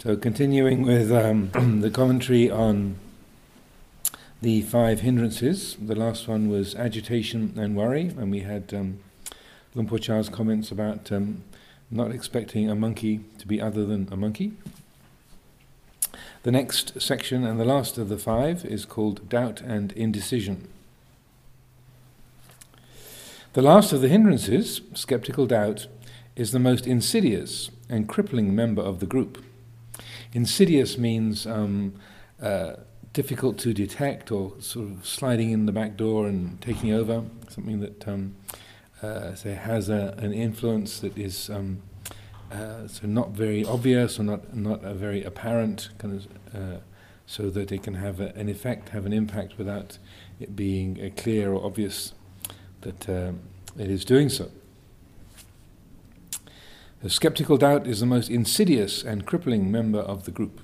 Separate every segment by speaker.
Speaker 1: So, continuing with um, the commentary on the five hindrances, the last one was agitation and worry, and we had um, Luang Por Chah's comments about um, not expecting a monkey to be other than a monkey. The next section and the last of the five is called doubt and indecision. The last of the hindrances, skeptical doubt, is the most insidious and crippling member of the group. Insidious means um, uh, difficult to detect or sort of sliding in the back door and taking over, something that um, uh, say has a, an influence that is um, uh, so not very obvious or not not a very apparent kind of, uh, so that it can have a, an effect, have an impact without it being uh, clear or obvious that uh, it is doing so. The skeptical doubt is the most insidious and crippling member of the group.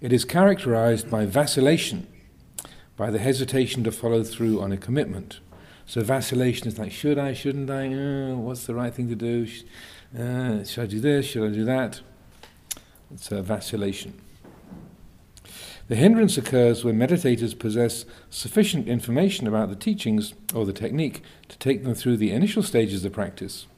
Speaker 1: It is characterized by vacillation, by the hesitation to follow through on a commitment. So, vacillation is like, should I, shouldn't I? Uh, what's the right thing to do? Uh, should I do this? Should I do that? It's a vacillation. The hindrance occurs when meditators possess sufficient information about the teachings or the technique to take them through the initial stages of practice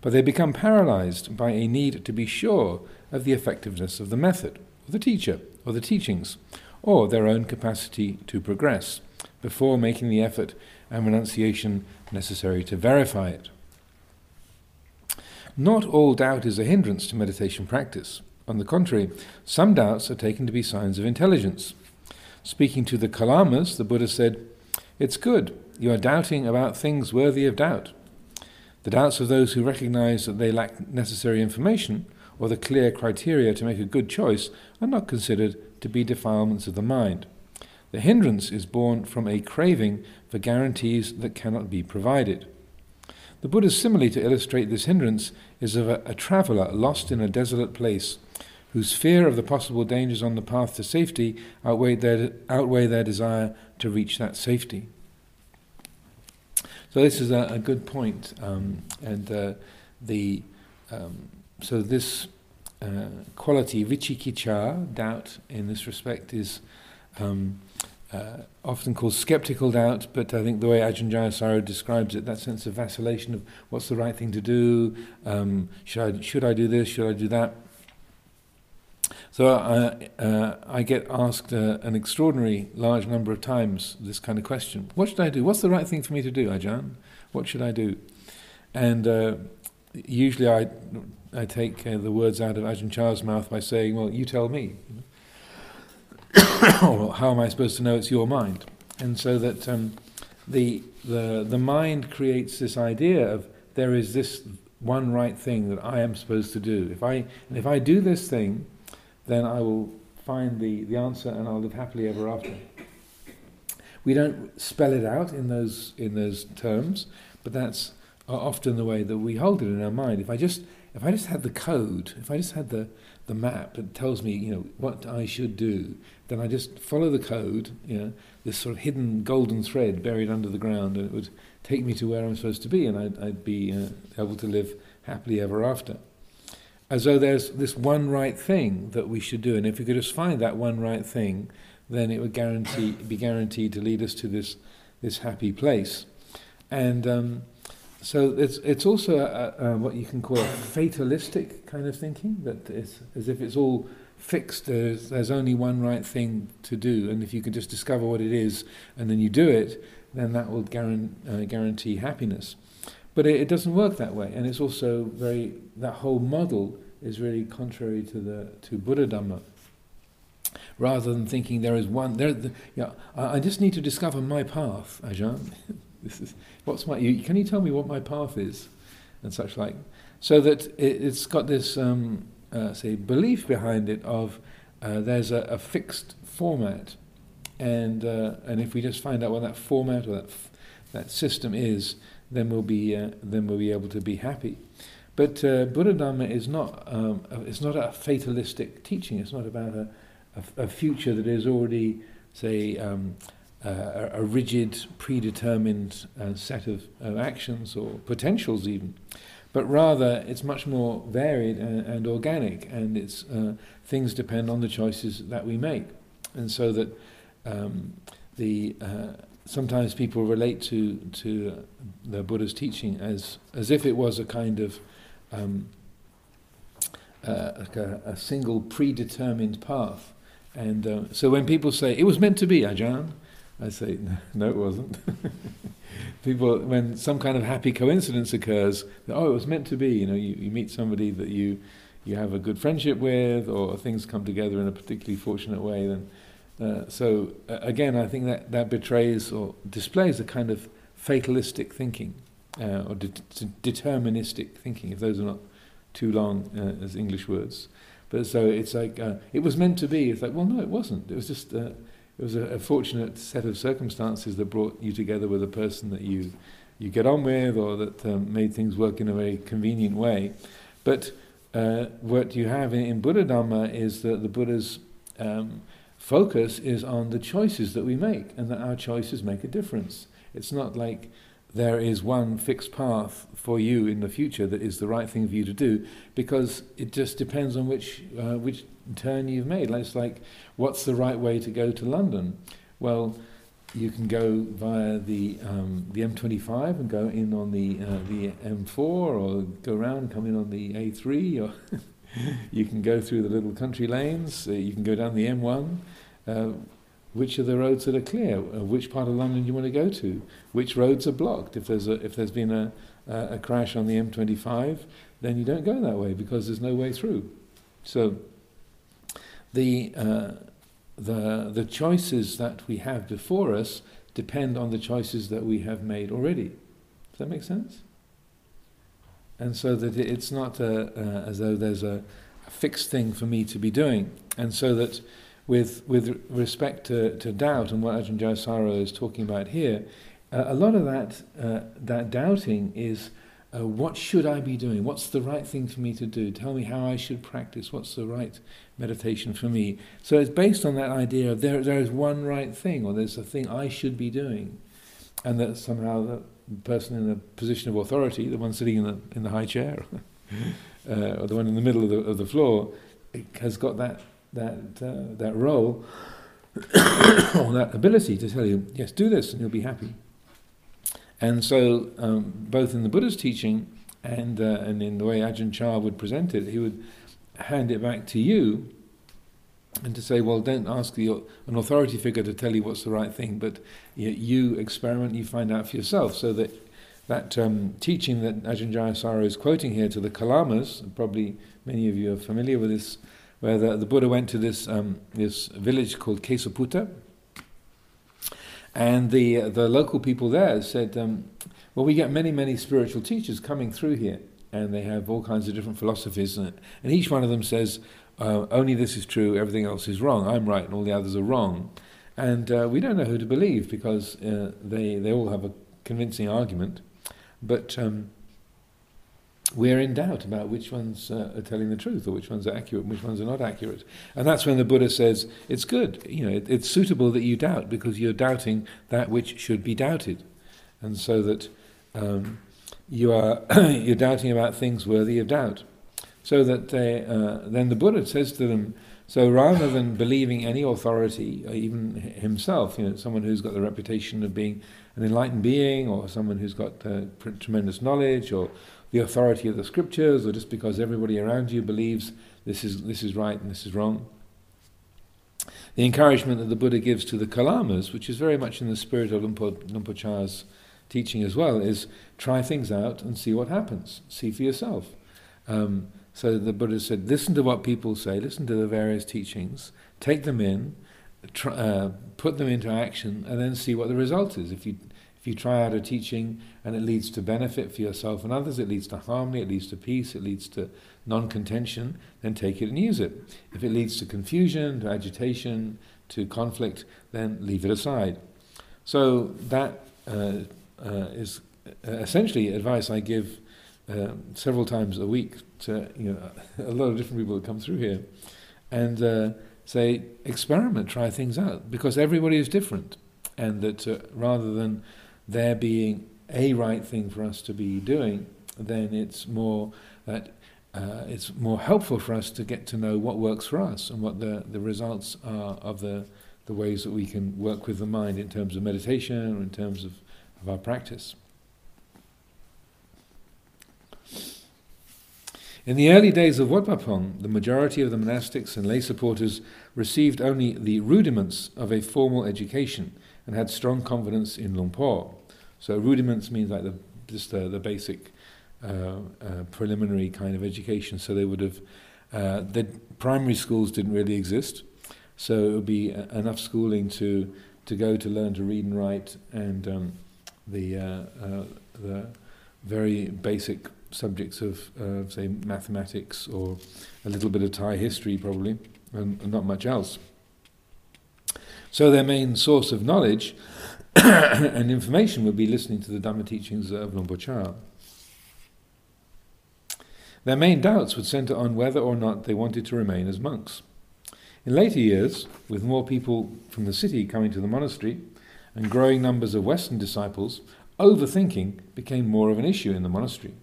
Speaker 1: but they become paralyzed by a need to be sure of the effectiveness of the method, or the teacher, or the teachings, or their own capacity to progress, before making the effort and renunciation necessary to verify it. Not all doubt is a hindrance to meditation practice. On the contrary, some doubts are taken to be signs of intelligence. Speaking to the Kalamas, the Buddha said, It's good, you are doubting about things worthy of doubt. The doubts of those who recognize that they lack necessary information or the clear criteria to make a good choice are not considered to be defilements of the mind. The hindrance is born from a craving for guarantees that cannot be provided. The Buddha's simile to illustrate this hindrance is of a, a traveller lost in a desolate place, whose fear of the possible dangers on the path to safety outweigh their, outweigh their desire to reach that safety. So this is a, a good point, um, and uh, the um, so this uh, quality vicikiccha doubt in this respect is um, uh, often called skeptical doubt, but I think the way Ajahn Jayasaro describes it, that sense of vacillation of what's the right thing to do, um, should I should I do this, should I do that, so uh, uh, I get asked uh, an extraordinary large number of times this kind of question: What should I do? What's the right thing for me to do, Ajahn? What should I do? And uh, usually I I take uh, the words out of Ajahn Chah's mouth by saying, "Well, you tell me." how am I supposed to know it's your mind? And so that um, the the the mind creates this idea of there is this one right thing that I am supposed to do. If I if I do this thing then I will find the, the answer and I'll live happily ever after. We don't spell it out in those in those terms, but that's often the way that we hold it in our mind. If I just if I just had the code, if I just had the the map that tells me you know what I should do, then I just follow the code, you know, this sort of hidden golden thread buried under the ground, and it would take me to where I'm supposed to be, and I'd, I'd be uh, able to live happily ever after as though there's this one right thing that we should do, and if we could just find that one right thing, then it would guarantee be guaranteed to lead us to this this happy place. And um, so it's it's also a, a, what you can call a fatalistic kind of thinking that it's as if it's all fixed. There's, there's only one right thing to do, and if you can just discover what it is and then you do it, then that will guarantee, uh, guarantee happiness. But it, it, doesn't work that way, and it's also very that whole model is really contrary to the to Buddha Dhamma. Rather than thinking there is one, there, the, yeah, I, I, just need to discover my path, Ajahn. this is what's my. You, can you tell me what my path is, and such like, so that it, has got this um, uh, say belief behind it of uh, there's a, a, fixed format, and uh, and if we just find out what that format or that f- that system is, then we'll be uh, then we'll be able to be happy. But uh, Buddha Dhamma is not um, it's not a fatalistic teaching. It's not about a, a, a future that is already say um, uh, a, rigid, predetermined uh, set of, of actions or potentials even. but rather it's much more varied and, and organic, and it's uh, things depend on the choices that we make, and so that um, the uh, sometimes people relate to to the Buddha's teaching as as if it was a kind of um, uh, like a, a, single predetermined path. And uh, so when people say it was meant to be, Ajahn, I say no, it wasn't. people, when some kind of happy coincidence occurs, oh, it was meant to be. You know, you, you meet somebody that you you have a good friendship with, or things come together in a particularly fortunate way, then uh, so uh, again, I think that that betrays or displays a kind of fatalistic thinking uh, or de- deterministic thinking, if those are not too long uh, as English words. But so it's like uh, it was meant to be. It's like well, no, it wasn't. It was just it was a, a, fortunate set of circumstances that brought you together with a person that you you get on with, or that um, made things work in a very convenient way. But what you have in, in Buddha Dhamma is that the Buddha's um, focus is on the choices that we make and that our choices make a difference. It's not like there is one fixed path for you in the future that is the right thing for you to do because it just depends on which uh, which turn you've made. It's like what's the right way to go to London? Well, you can go via the um, the M25 and go in on the uh, the M4 or go around and come in on the A3 or you can go through the little country lanes, uh, you can go down the M1 uh, which are the roads that are clear? Uh, which part of London do you want to go to? Which roads are blocked? If there's a, if there's been a, a, crash on the M25, then you don't go that way because there's no way through. So the uh, the the choices that we have before us depend on the choices that we have made already. Does that make sense? And so that it's not a, uh, as though there's a, a fixed thing for me to be doing, and so that with, with respect to, to doubt and what Ajahn Jayasaro is talking about here, uh, a lot of that, uh, that doubting is uh, what should I be doing? What's the right thing for me to do? Tell me how I should practice. What's the right meditation for me? So it's based on that idea of there, there is one right thing, or there's a thing I should be doing. And that somehow the person in a position of authority, the one sitting in the, in the high chair, uh, or the one in the middle of the, of the floor, has got that that, uh, that role or that ability to tell you, yes, do this and you'll be happy. And so, um, both in the Buddha's teaching and, uh, and in the way Ajahn Chah would present it, he would hand it back to you and to say, well, don't ask the, an authority figure to tell you what's the right thing, but you, you experiment, you find out for yourself. So that that um, teaching that Ajahn Jayasaro is quoting here to the Kalamas, probably many of you are familiar with this where the, the Buddha went to this um, this village called Kesaputta, and the the local people there said, um, "Well, we get many many spiritual teachers coming through here, and they have all kinds of different philosophies, and, and each one of them says." Uh, only this is true, everything else is wrong. I'm right, and all the others are wrong. And uh, we don't know who to believe because uh, they, they all have a convincing argument. But um, we're in doubt about which ones uh, are telling the truth or which ones are accurate and which ones are not accurate. And that's when the Buddha says, it's good, you know, it, it's suitable that you doubt because you're doubting that which should be doubted. And so that um, you are you're doubting about things worthy of doubt. So that they, uh, then the Buddha says to them, so rather than believing any authority, uh, even himself, you know, someone who's got the reputation of being an enlightened being or someone who's got uh, tremendous knowledge or the authority of the scriptures or just because everybody around you believes this is, this is right and this is wrong. The encouragement that the Buddha gives to the Kalamas, which is very much in the spirit of Lumpur, Chah's teaching as well, is try things out and see what happens. See for yourself. Um, so the Buddha said, listen to what people say, listen to the various teachings, take them in, try, uh, put them into action, and then see what the result is. If you if you try out a teaching and it leads to benefit for yourself and others, it leads to harmony, it leads to peace, it leads to non contention, then take it and use it. If it leads to confusion, to agitation, to conflict, then leave it aside. So that uh, uh, is essentially advice I give uh, several times a week to you know a lot of different people that come through here, and uh, say experiment, try things out because everybody is different, and that uh, rather than there being a right thing for us to be doing, then it's more that uh, it's more helpful for us to get to know what works for us and what the, the results are of the, the ways that we can work with the mind in terms of meditation or in terms of, of our practice. In the early days of Wat Pah Pong, the majority of the monastics and lay supporters received only the rudiments of a formal education and had strong confidence in Luang So rudiments means like the, just the, the basic uh, uh, preliminary kind of education. So they would have, uh, the primary schools didn't really exist, so it would be enough schooling to to go to learn to read and write and um, the uh, uh, the very basic subjects of, uh, say, mathematics or a little bit of Thai history, probably, and, and not much else. So their main source of knowledge and information would be listening to the Dhamma teachings of Por Their main doubts would centre on whether or not they wanted to remain as monks. In later years, with more people from the city coming to the monastery and growing numbers of Western disciples, overthinking became more of an issue in the monastery.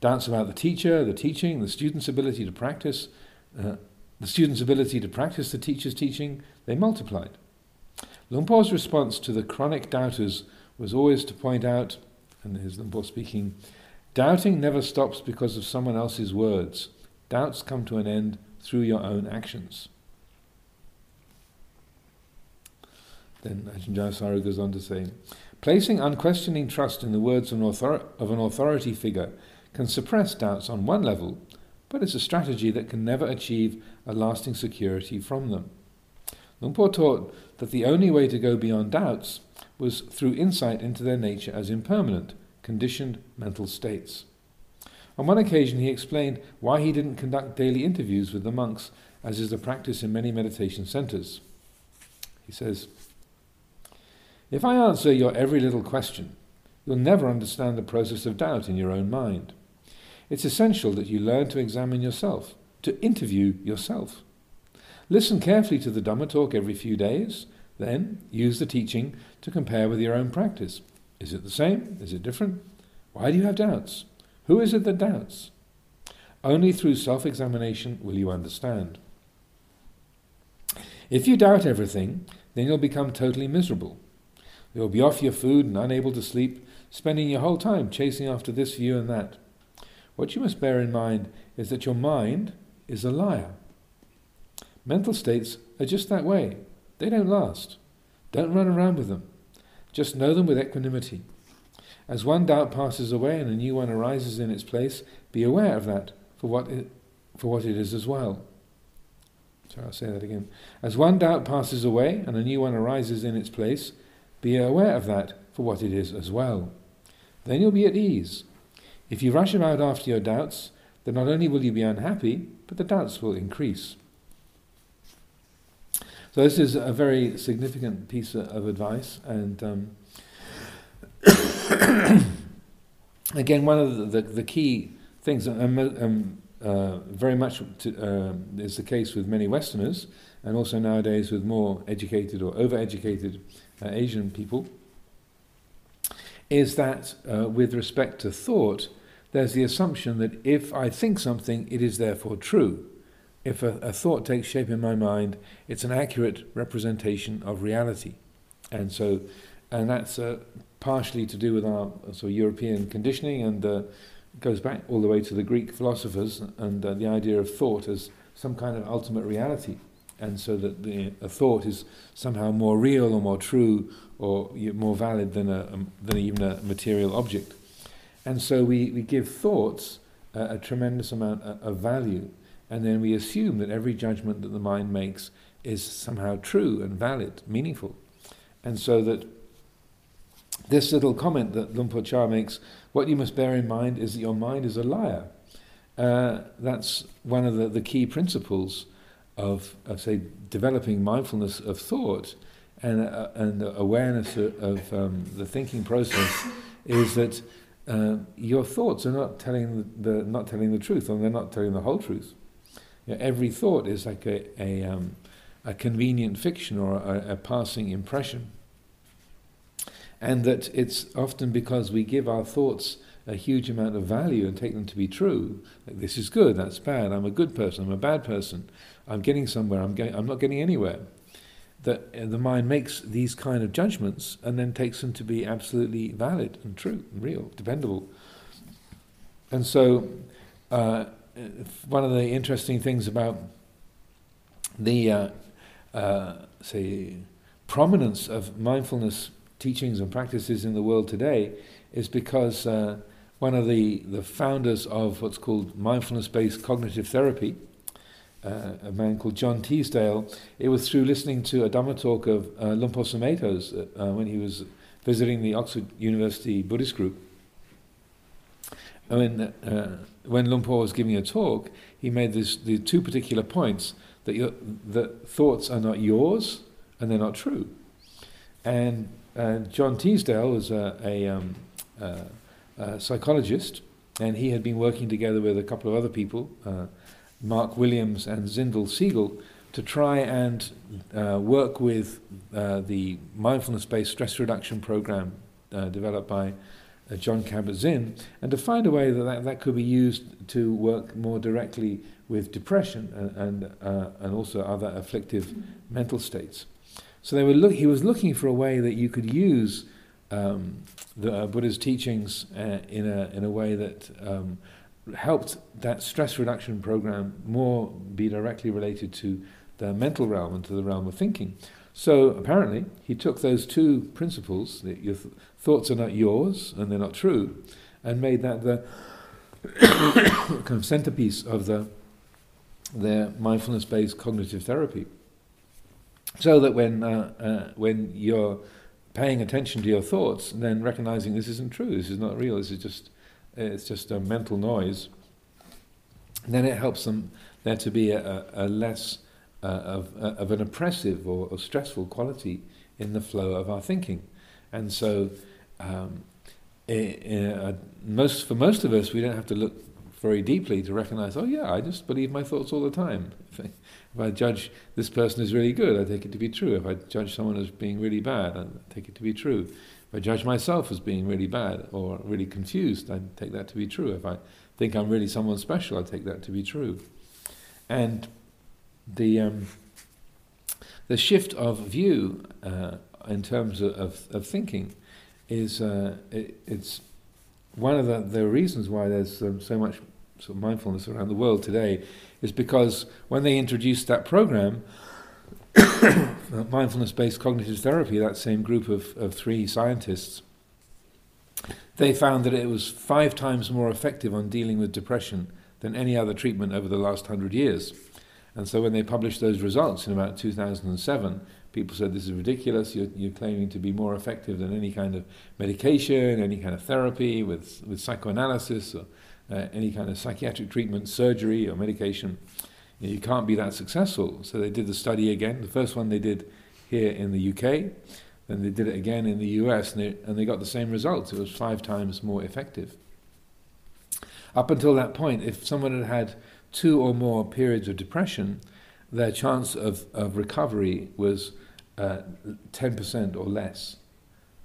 Speaker 1: Doubts about the teacher, the teaching, the student's ability to practice, uh, the student's ability to practice the teacher's teaching, they multiplied. Luang response to the chronic doubters was always to point out, and here's Luang Por speaking, doubting never stops because of someone else's words. Doubts come to an end through your own actions. Then Ajahn Jayasaro goes on to say, placing unquestioning trust in the words of an, author- of an authority figure can suppress doubts on one level, but it's a strategy that can never achieve a lasting security from them. Luang Por taught that the only way to go beyond doubts was through insight into their nature as impermanent, conditioned mental states. On one occasion, he explained why he didn't conduct daily interviews with the monks, as is the practice in many meditation centers. He says, If I answer your every little question, you'll never understand the process of doubt in your own mind. It's essential that you learn to examine yourself, to interview yourself. Listen carefully to the Dhamma talk every few days, then use the teaching to compare with your own practice. Is it the same? Is it different? Why do you have doubts? Who is it that doubts? Only through self examination will you understand. If you doubt everything, then you'll become totally miserable. You'll be off your food and unable to sleep, spending your whole time chasing after this view and that. What you must bear in mind is that your mind is a liar. Mental states are just that way. They don't last. Don't run around with them. Just know them with equanimity. As one doubt passes away and a new one arises in its place, be aware of that for what it, for what it is as well. So I'll say that again. As one doubt passes away and a new one arises in its place, be aware of that for what it is as well. Then you'll be at ease, if you rush about after your doubts, then not only will you be unhappy, but the doubts will increase. So this is a very significant piece of advice, and um, again, one of the, the, the key things, um, uh, very much to, uh, is the case with many Westerners, and also nowadays with more educated or over-educated uh, Asian people, is that uh, with respect to thought, there's the assumption that if I think something, it is therefore true. If a, a thought takes shape in my mind, it's an accurate representation of reality. And so, and that's uh, partially to do with our so European conditioning and uh, goes back all the way to the Greek philosophers and uh, the idea of thought as some kind of ultimate reality. And so that the, a thought is somehow more real or more true or more valid than, a, than even a material object. And so we, we give thoughts a, a tremendous amount of, of value, and then we assume that every judgment that the mind makes is somehow true and valid, meaningful. And so that this little comment that Luang Por Chah makes, what you must bear in mind is that your mind is a liar. Uh, that's one of the, the key principles of, of, say, developing mindfulness of thought and, uh, and awareness of, of um, the thinking process is that uh, your thoughts are not telling the, the, not telling the truth, and they're not telling the whole truth. You know, every thought is like a a, um, a convenient fiction or a, a, passing impression, and that it's often because we give our thoughts a huge amount of value and take them to be true. Like, this is good, that's bad, I'm a good person, I'm a bad person, I'm getting somewhere, I'm, I'm not getting anywhere. That uh, the mind makes these kind of judgments and then takes them to be absolutely valid and true and real, dependable. And so, uh, one of the interesting things about the, uh, uh, say, prominence of mindfulness teachings and practices in the world today is because uh, one of the, the founders of what's called mindfulness based cognitive therapy, uh, a man called John Teasdale, it was through listening to a Dhamma talk of uh, Luang Por Sumedho's uh, when he was visiting the Oxford University Buddhist group. When, uh, when Luang Por was giving a talk, he made this, the two particular points that, your, that thoughts are not yours and they're not true. And uh, John Teasdale was a, a, um, uh, a, psychologist, and he had been working together with a couple of other people, uh, Mark Williams and Zindel Segal to try and uh, work with uh, the mindfulness-based stress reduction program uh, developed by Jon Kabat-Zinn, and to find a way that, that that could be used to work more directly with depression and and, and also other afflictive mental states. So they were look, he was looking for a way that you could use um, the uh, Buddha's teachings uh, in a in a way that um, helped that stress reduction program more be directly related to the mental realm and to the realm of thinking. So apparently, he took those two principles that your th- thoughts are not yours and they're not true, and made that the kind of centerpiece of the their mindfulness-based cognitive therapy so that when uh, uh, when you're paying attention to your thoughts, and then recognizing this isn't true, this is not real, this is just it's just a mental noise. Then it helps them there to be a, a, less uh, of, uh, of an oppressive or, or, stressful quality in the flow of our thinking, and so. Um, it, most for most of us, we don't have to look very deeply to recognize. Oh yeah, I just believe my thoughts all the time. If I judge this person as really good, I take it to be true. If I judge someone as being really bad, I take it to be true. I judge myself as being really bad or really confused, I take that to be true. If I think I'm really someone special, I take that to be true. And the um, the shift of view uh, in terms of, of, of thinking is uh, it, it's one of the, the reasons why there's um, so much sort of mindfulness around the world today is because when they introduced that program, mindfulness based cognitive therapy, that same group of, of three scientists, they found that it was five times more effective on dealing with depression than any other treatment over the last hundred years. And so when they published those results in about 2007, people said, This is ridiculous. You're, you're, claiming to be more effective than any kind of medication, any kind of therapy with, with psychoanalysis or uh, any kind of psychiatric treatment, surgery, or medication, you, know, you can't be that successful. So they did the study again. The first one they did here in the UK, then they did it again in the US, and they, and they got the same results. It was five times more effective. Up until that point, if someone had had two or more periods of depression, their chance of, of recovery was uh, 10% or less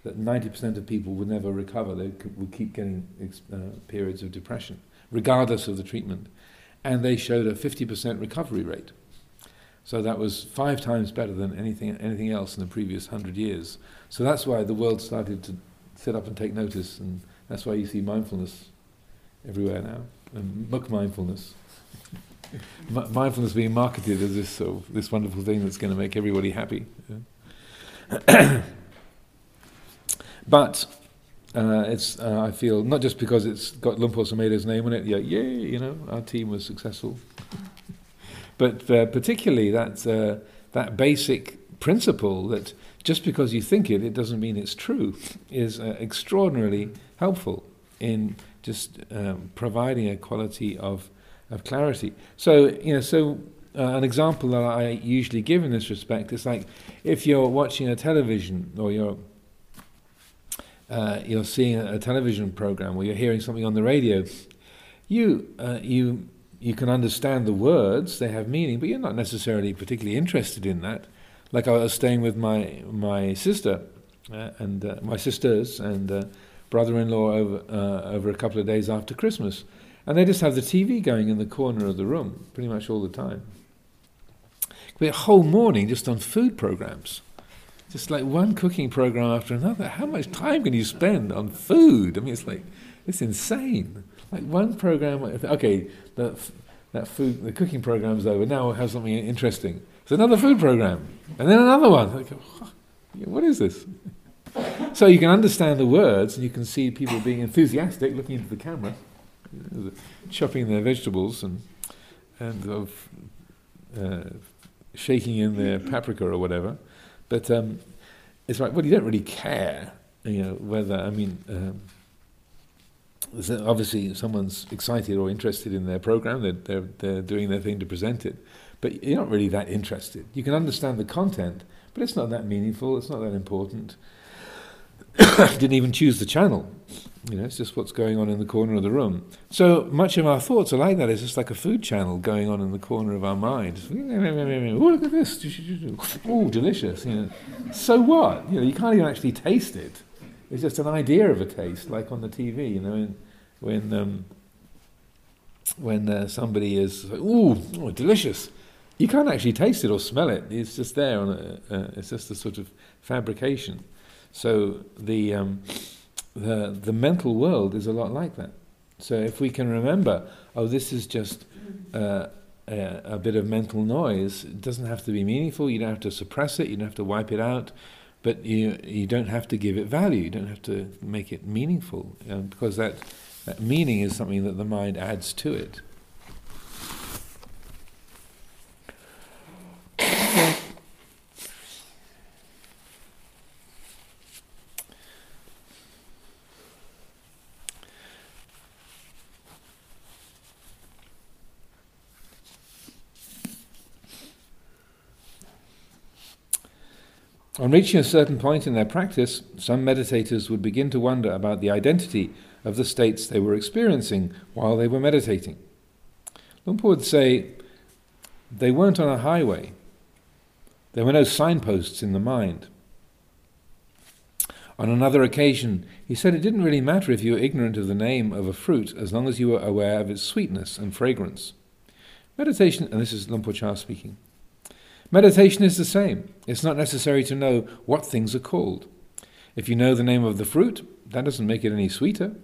Speaker 1: that 90% of people would never recover. They would keep getting uh, periods of depression, regardless of the treatment. And they showed a 50% recovery rate. So that was five times better than anything, anything else in the previous hundred years. So that's why the world started to sit up and take notice, and that's why you see mindfulness everywhere now, and muk mindfulness. Mindfulness being marketed as this sort of, this wonderful thing that's going to make everybody happy. Yeah. But uh, it's uh, I feel not just because it's got Luang Por Sumedho's name on it, yeah, yay, you know, our team was successful. but uh, particularly that uh, that basic principle that just because you think it, it doesn't mean it's true, is uh, extraordinarily helpful in just um, providing a quality of of clarity. So you know, so uh, an example that I usually give in this respect is like if you're watching a television or you're uh, you're seeing a, television program or you're hearing something on the radio, you uh, you you can understand the words; they have meaning, but you're not necessarily particularly interested in that. Like I was staying with my my sister uh, and uh, my sisters, and uh, brother-in-law over uh, over a couple of days after Christmas, and they just have the TV going in the corner of the room pretty much all the time. It be a whole morning just on food programs, just like one cooking program after another. How much time can you spend on food? I mean, it's like it's insane. Like one program, okay, the, that food, the cooking program's over. Now we'll have something interesting. It's another food program, and then another one. Like, what is this? So you can understand the words, and you can see people being enthusiastic, looking into the camera, chopping their vegetables and and of uh, shaking in their paprika or whatever. But um, it's like, well, you don't really care, you know, whether I mean. Um, obviously, someone's excited or interested in their program; they're, they're they're doing their thing to present it, but you're not really that interested. You can understand the content, but it's not that meaningful. It's not that important. didn't even choose the channel. You know, it's just what's going on in the corner of the room. So much of our thoughts are like that. It's just like a food channel going on in the corner of our mind. Oh, look at this! Oh, delicious! You know, so what? You know, you can't even actually taste it. It's just an idea of a taste, like on the TV. You know, when when um, when uh, somebody is "Ooh, oh, delicious," you can't actually taste it or smell it. It's just there. A, uh, it's just a sort of fabrication. So the, um, the, the mental world is a lot like that. So if we can remember, oh, this is just uh, a, a, bit of mental noise, it doesn't have to be meaningful, you don't have to suppress it, you don't have to wipe it out, but you, you don't have to give it value, you don't have to make it meaningful, because that, that meaning is something that the mind adds to it. On reaching a certain point in their practice, some meditators would begin to wonder about the identity of the states they were experiencing while they were meditating. Luang Por would say they weren't on a highway, there were no signposts in the mind. On another occasion, he said it didn't really matter if you were ignorant of the name of a fruit as long as you were aware of its sweetness and fragrance. Meditation, and this is Luang Por Chah speaking. Meditation is the same. It's not necessary to know what things are called. If you know the name of the fruit, that doesn't make it any sweeter.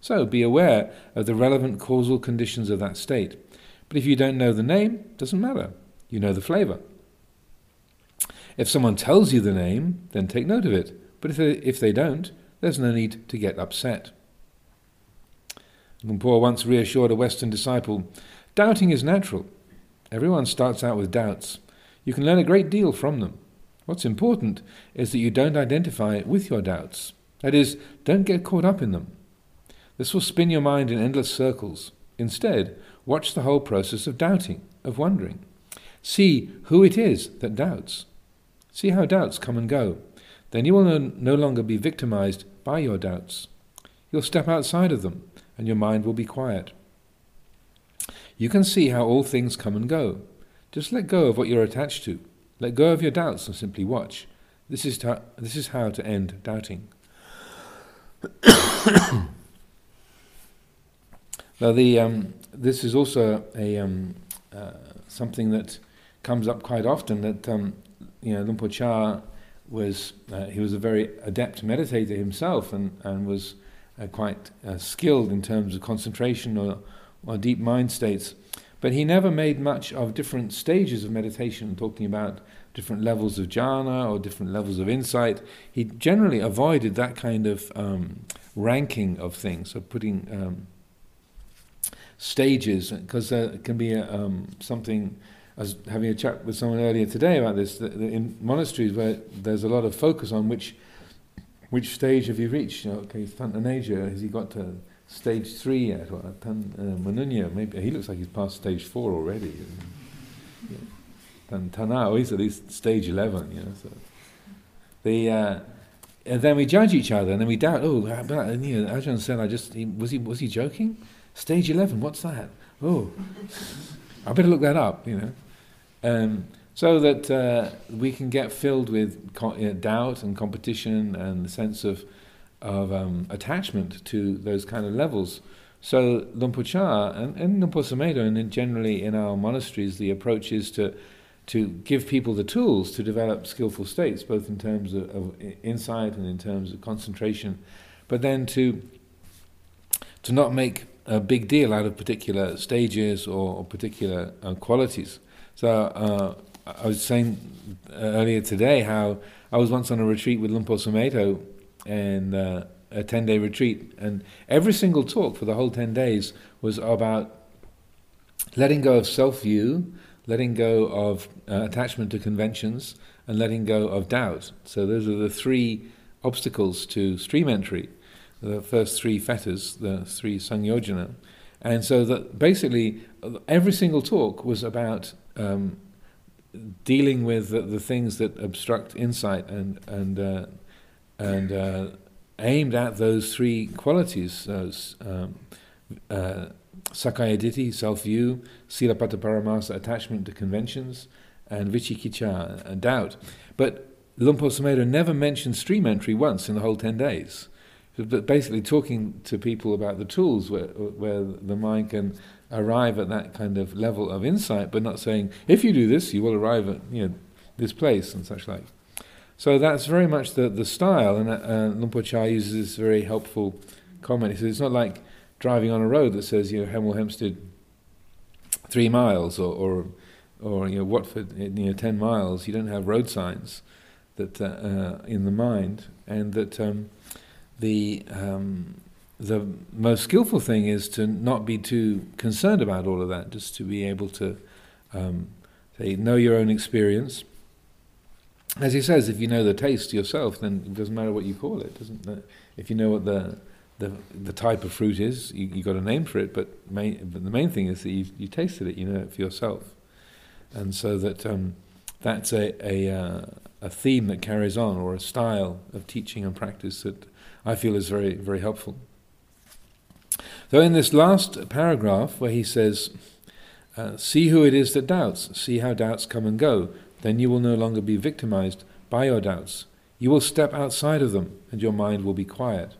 Speaker 1: So be aware of the relevant causal conditions of that state. But if you don't know the name, it doesn't matter. You know the flavor. If someone tells you the name, then take note of it. But if they, if they don't, there's no need to get upset. Luang Por once reassured a Western disciple doubting is natural. Everyone starts out with doubts. You can learn a great deal from them. What's important is that you don't identify with your doubts. That is, don't get caught up in them. This will spin your mind in endless circles. Instead, watch the whole process of doubting, of wondering. See who it is that doubts. See how doubts come and go. Then you will no, no longer be victimized by your doubts. You'll step outside of them, and your mind will be quiet. You can see how all things come and go. Just let go of what you're attached to. Let go of your doubts and simply watch. This is, this is how to end doubting. now, the, um, this is also a, um, uh, something that comes up quite often that um, you know, Luang Por Chah was, uh, he was a very adept meditator himself and, and was uh, quite uh, skilled in terms of concentration or, or deep mind states. But he never made much of different stages of meditation, talking about different levels of jhana or different levels of insight. He generally avoided that kind of um, ranking of things, of putting um, stages, because there can be a, um, something. I was having a chat with someone earlier today about this. That in monasteries where there's a lot of focus on which which stage have you reached? You know, okay, Tantaneja, has he got to stage three yet, or Tan, uh, Manunya, maybe he looks like he's past stage four already. Yeah. Tan, Tanao, he's at least stage 11, you know. So. The, uh, and then we judge each other, and then we doubt, oh, but, you know, Ajahn said, I just, he, was, he, was he joking? Stage 11, what's that? Oh, I better look that up, you know. Um, so that uh, we can get filled with co- doubt and competition and the sense of of um, attachment to those kind of levels. So Luang Por and, and Sumedho, and generally in our monasteries, the approach is to to give people the tools to develop skillful states, both in terms of, of insight and in terms of concentration, but then to to not make a big deal out of particular stages or, or particular uh, qualities. So uh, I was saying earlier today how I was once on a retreat with Luang Por Sumedho and uh, a 10 day retreat, and every single talk for the whole 10 days was about letting go of self view, letting go of uh, attachment to conventions, and letting go of doubt. So, those are the three obstacles to stream entry, the first three fetters, the three sangyojana. And so, that basically, every single talk was about um, dealing with the, the, things that obstruct insight and, and uh, and uh, aimed at those three qualities those, um, uh, Sakkaya Ditthi, self view, Silabbata Paramasa, attachment to conventions, and Vicikiccha, doubt. But Luang Por Sumedho never mentioned stream entry once in the whole 10 days. But basically, talking to people about the tools where, where the mind can arrive at that kind of level of insight, but not saying, if you do this, you will arrive at you know, this place and such like. So that's very much the, the style, and uh, Luang Por uses this very helpful comment. He says it's not like driving on a road that says, you know, Hemel Hempstead three miles or, or, or you know, Watford you know, ten miles. You don't have road signs that uh, uh, in the mind, and that um, the um, the most skillful thing is to not be too concerned about all of that, just to be able to um, say know your own experience as he says, if you know the taste yourself, then it doesn't matter what you call it. Doesn't uh, if you know what the the, the type of fruit is, you you got a name for it. But, main, but the main thing is that you you tasted it, you know it for yourself, and so that um, that's a a, uh, a theme that carries on, or a style of teaching and practice that I feel is very very helpful. So in this last paragraph, where he says, uh, "See who it is that doubts. See how doubts come and go." Then you will no longer be victimized by your doubts. You will step outside of them, and your mind will be quiet.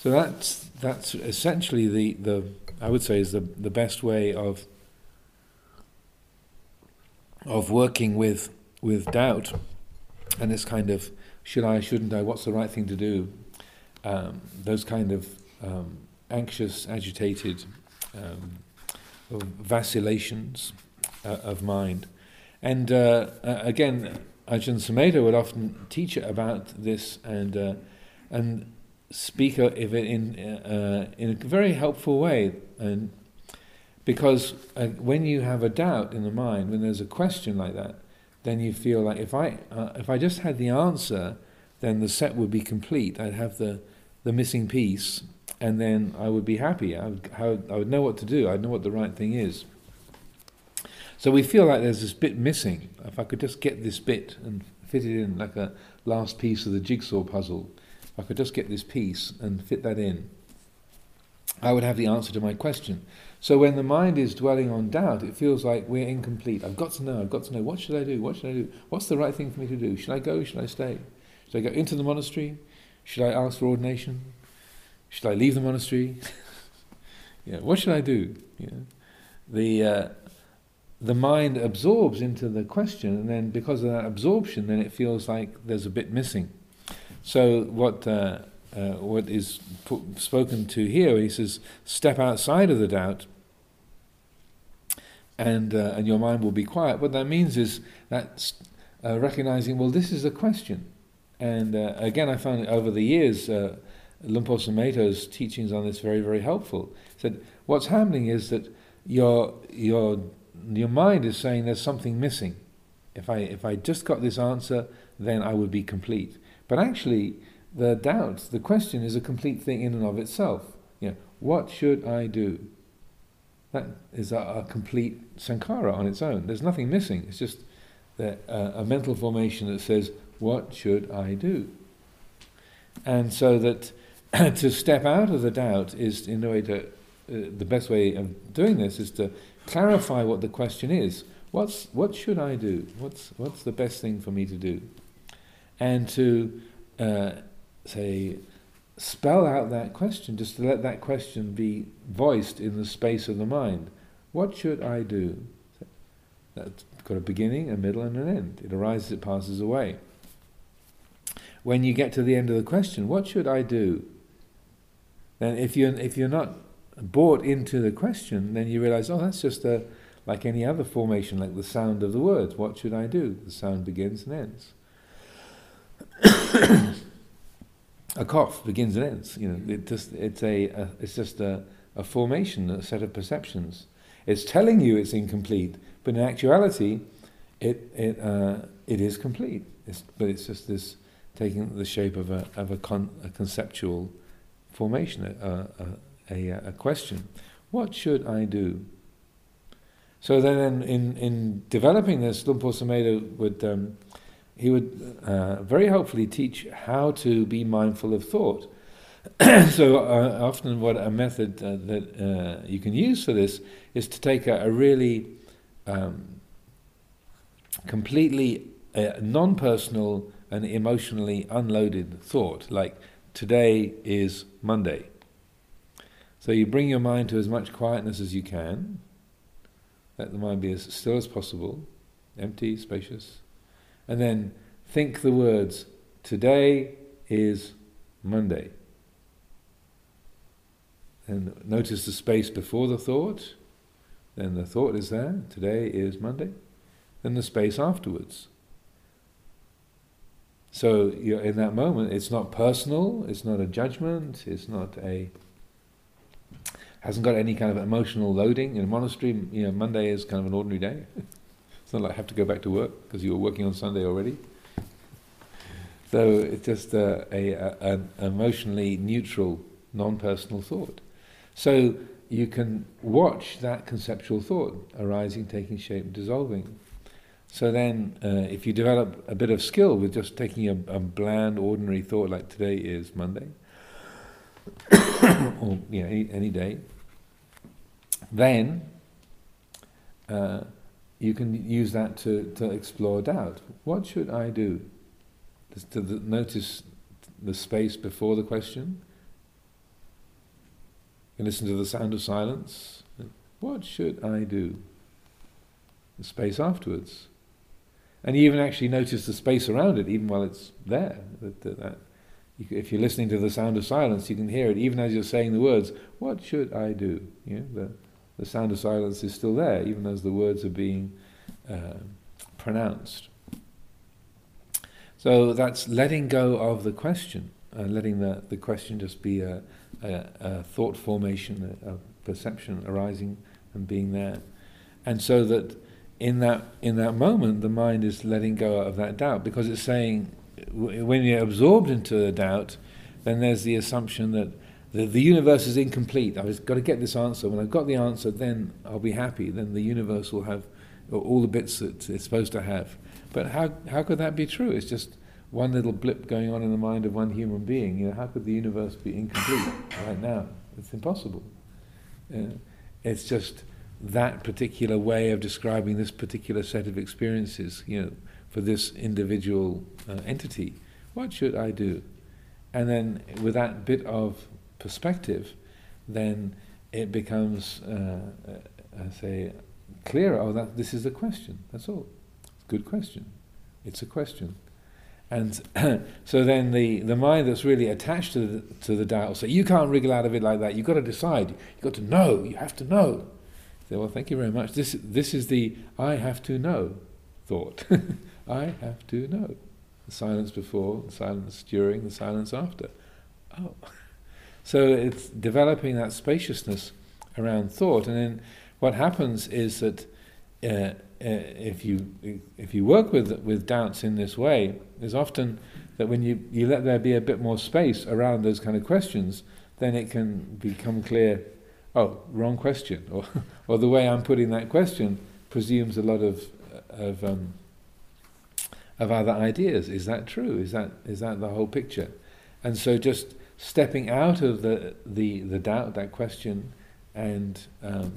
Speaker 1: So that's that's essentially the, the I would say is the, the best way of of working with with doubt and this kind of should I, shouldn't I, what's the right thing to do? Um, those kind of um, anxious, agitated um, vacillations uh, of mind. And uh, uh, again, Ajahn Sumedho would often teach about this and uh, and speak of it in uh, in a very helpful way. And because uh, when you have a doubt in the mind, when there's a question like that, then you feel like if I uh, if I just had the answer, then the set would be complete. I'd have the the missing piece, and then I would be happy. I would, I would know what to do. I'd know what the right thing is. So we feel like there's this bit missing. If I could just get this bit and fit it in like a last piece of the jigsaw puzzle, if I could just get this piece and fit that in, I would have the answer to my question. So when the mind is dwelling on doubt, it feels like we're incomplete. I've got to know, I've got to know, what should I do? What should I do? What's the right thing for me to do? Should I go? Should I stay? Should I go into the monastery? Should I ask for ordination? Should I leave the monastery? yeah, what should I do? Yeah. The uh, the mind absorbs into the question, and then because of that absorption, then it feels like there's a bit missing. So what uh, uh, what is put, spoken to here, he says, step outside of the doubt, and uh, and your mind will be quiet. What that means is that uh, recognizing, well, this is a question, and uh, again, I found over the years. Uh, Luang Por Sumedho's teachings on this very, very helpful. He said, what's happening is that your your your mind is saying there's something missing. If I if I just got this answer, then I would be complete. But actually, the doubt, the question, is a complete thing in and of itself. You know, what should I do? That is a, a complete sankhara on its own. There's nothing missing. It's just the, uh, a mental formation that says, "What should I do?" And so that to step out of the doubt is, in a way, to uh, the best way of doing this is to clarify what the question is. What's, what should I do? What's, what's the best thing for me to do? And to uh, say, spell out that question, just to let that question be voiced in the space of the mind. What should I do? That's got a beginning, a middle, and an end. It arises, it passes away. When you get to the end of the question, what should I do? Then, if you're if you're not bought into the question, then you realize, oh, that's just a like any other formation, like the sound of the words. What should I do? The sound begins and ends. a cough begins and ends. You know, it just it's a, a it's just a, a formation, a set of perceptions. It's telling you it's incomplete, but in actuality, it it uh, it is complete. It's, but it's just this taking the shape of a of a, con, a conceptual formation, a, a, a question. What should I do? So then, in in developing this, Luang Sumedho would um, he would uh, very helpfully teach how to be mindful of thought. so uh, often, what a method uh, that uh, you can use for this is to take a, a really um, completely uh, non-personal and emotionally unloaded thought, like today is Monday. So you bring your mind to as much quietness as you can. Let the mind be as still as possible, empty, spacious, and then think the words, today is Monday. And notice the space before the thought, then the thought is there, today is Monday, then the space afterwards. So in that moment, it's not personal, it's not a judgment, it's not a hasn't got any kind of emotional loading. In a monastery, you know, Monday is kind of an ordinary day. It's not like I have to go back to work because you were working on Sunday already. So it's just a, a, a, an emotionally neutral, non-personal thought. So you can watch that conceptual thought arising, taking shape, dissolving. So then, uh, if you develop a bit of skill with just taking a, a bland, ordinary thought like today is Monday, or you know, any, any day, then uh, you can use that to, to explore doubt. What should I do? To the, notice the space before the question. You listen to the sound of silence. What should I do? The space afterwards. And you even actually notice the space around it, even while it's there. That, that, that if you're listening to the sound of silence, you can hear it even as you're saying the words. What should I do? You know, the, the sound of silence is still there, even as the words are being uh, pronounced. So that's letting go of the question, uh, letting the, the question just be a, a, a thought formation, a, a, perception arising and being there. And so that in that in that moment, the mind is letting go of that doubt because it's saying, when you're absorbed into the doubt, then there's the assumption that the, the universe is incomplete. I've got to get this answer. When I've got the answer, then I'll be happy. Then the universe will have all the bits that it's supposed to have. But how, how could that be true? It's just one little blip going on in the mind of one human being. You know, how could the universe be incomplete right now? It's impossible. Uh, it's just that particular way of describing this particular set of experiences, you know, for this individual uh, entity. What should I do? And then with that bit of perspective, then it becomes, uh, uh, say, clearer. Oh, that this is a question. That's all. Good question. It's a question. And so then the, the mind that's really attached to the, to the doubt will say, you can't wriggle out of it like that. You've got to decide. You've got to know. You have to know. Say, well, thank you very much. This, this is the I have to know thought. I have to know. The silence before, the silence during, the silence after. Oh. So it's developing that spaciousness around thought, and then what happens is that uh, uh, if you if you work with with doubts in this way, there's often that when you, you let there be a bit more space around those kind of questions, then it can become clear. Oh, wrong question, or or the way I'm putting that question presumes a lot of of um, of other ideas. Is that true? Is that is that the whole picture? And so just stepping out of the, the, the doubt, that question, and um,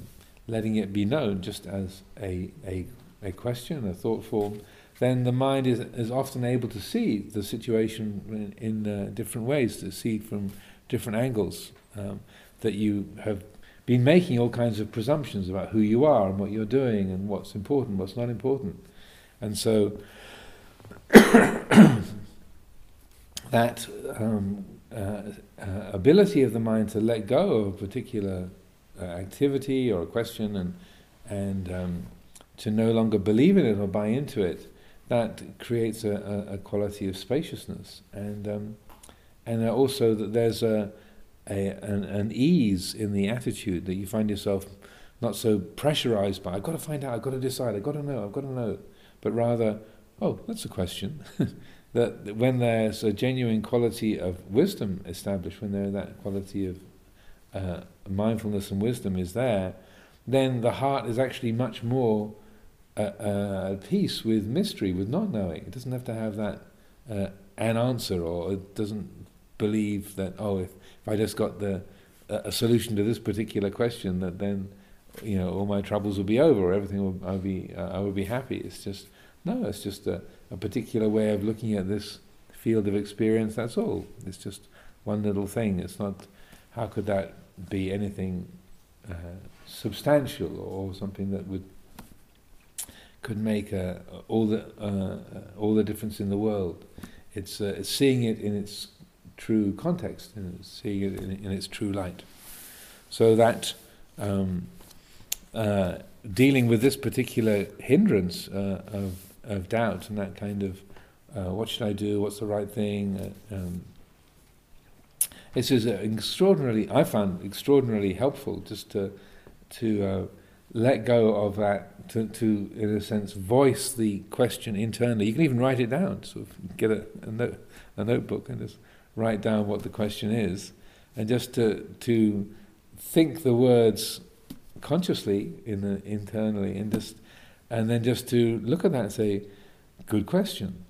Speaker 1: letting it be known just as a, a, a question, a thought form, then the mind is, is often able to see the situation in, in uh, different ways, to see from different angles. Um, that you have been making all kinds of presumptions about who you are and what you're doing and what's important, what's not important. And so that um, uh, uh, ability of the mind to let go of a particular uh, activity or a question and, and um, to no longer believe in it or buy into it, that creates a, a, a quality of spaciousness. And, um, and also that there's a, a, an, an, ease in the attitude that you find yourself not so pressurized by, I've got to find out, I've got to decide, I've got to know, I've got to know, but rather, oh, that's a question. that when there's a genuine quality of wisdom established, when there that quality of uh, mindfulness and wisdom is there, then the heart is actually much more uh, uh, at peace with mystery, with not knowing. It doesn't have to have that uh, an answer, or it doesn't believe that oh, if, if I just got the a solution to this particular question, that then you know all my troubles will be over, or everything will I'll be uh, I will be happy. It's just no, it's just a, a particular way of looking at this field of experience. That's all. It's just one little thing. It's not. How could that be anything uh, substantial or something that would could make uh, all the uh, all the difference in the world? It's, uh, seeing it in its true context and seeing it in, in, its true light. So that um, uh, dealing with this particular hindrance uh, of of doubt and that kind of uh, what should I do, what's the right thing. Uh, um, this is extraordinarily, I found extraordinarily helpful just to to uh, let go of that, to, to in a sense voice the question internally. You can even write it down, sort of get a, a, note, a notebook and just write down what the question is, and just to to think the words consciously in the, internally and just and then just to look at that and say, good question.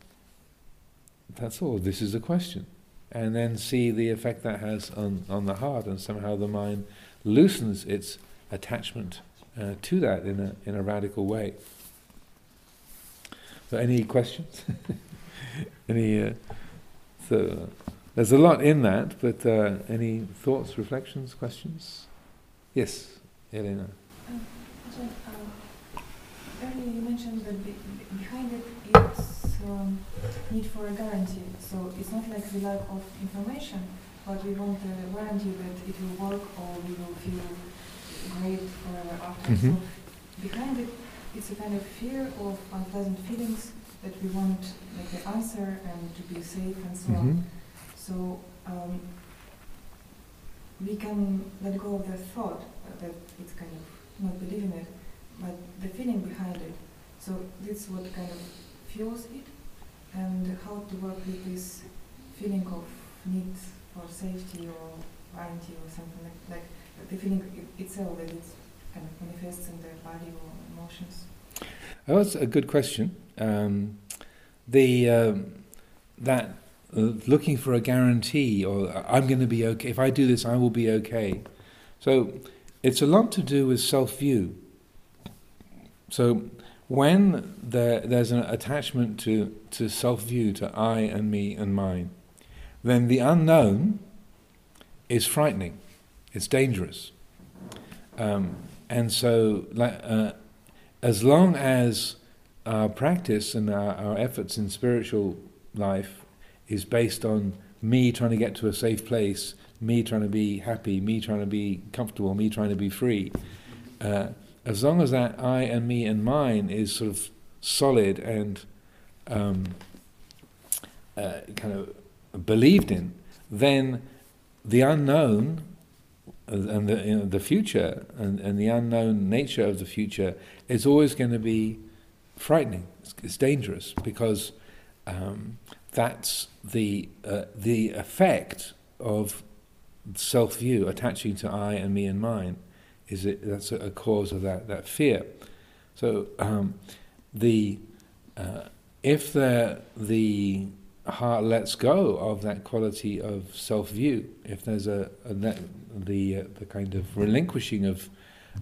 Speaker 1: That's all. This is a question. And then see the effect that has on, on the heart, and somehow the mind loosens its attachment uh, to that in a, in a radical way. So, any questions? any? Uh, so, there's a lot in that, but uh, any thoughts, reflections, questions? Yes, Elena. Um,
Speaker 2: earlier you mentioned that be behind it it's um, need for a guarantee. So it's not like the lack of information, but we want a guarantee that it will work or we will feel great forever after. Mm -hmm. So behind it, it's a kind of fear of unpleasant feelings that we want like the answer and to be safe and so mm -hmm. on. Mm-hmm. So um, we can let go of the thought that it's kind of not believing it but the feeling behind it. So this is what kind of fuels it, and how to work with this feeling of need for safety or warranty or something like, like the feeling itself that it kind of manifests in the body or emotions.
Speaker 1: Oh, that's a good question. Um, the um, that uh, looking for a guarantee or I'm going to be okay. If I do this, I will be okay. So it's a lot to do with self-view. So when there, there's an attachment to, to self view, to I and me and mine, then the unknown is frightening, it's dangerous. Um, and so, uh, as long as our practice and our, our efforts in spiritual life is based on me trying to get to a safe place, me trying to be happy, me trying to be comfortable, me trying to be free, uh, as long as that I and me and mine is sort of solid and um, uh, kind of believed in, then the unknown and the, you know, the future and, and the unknown nature of the future is always going to be frightening. It's, it's dangerous because um, that's the uh, the effect of self view attaching to I and me and mine is it that's a, cause of that that fear. So um, the uh, if the the heart lets go of that quality of self view, if there's a, a the uh, the kind of relinquishing of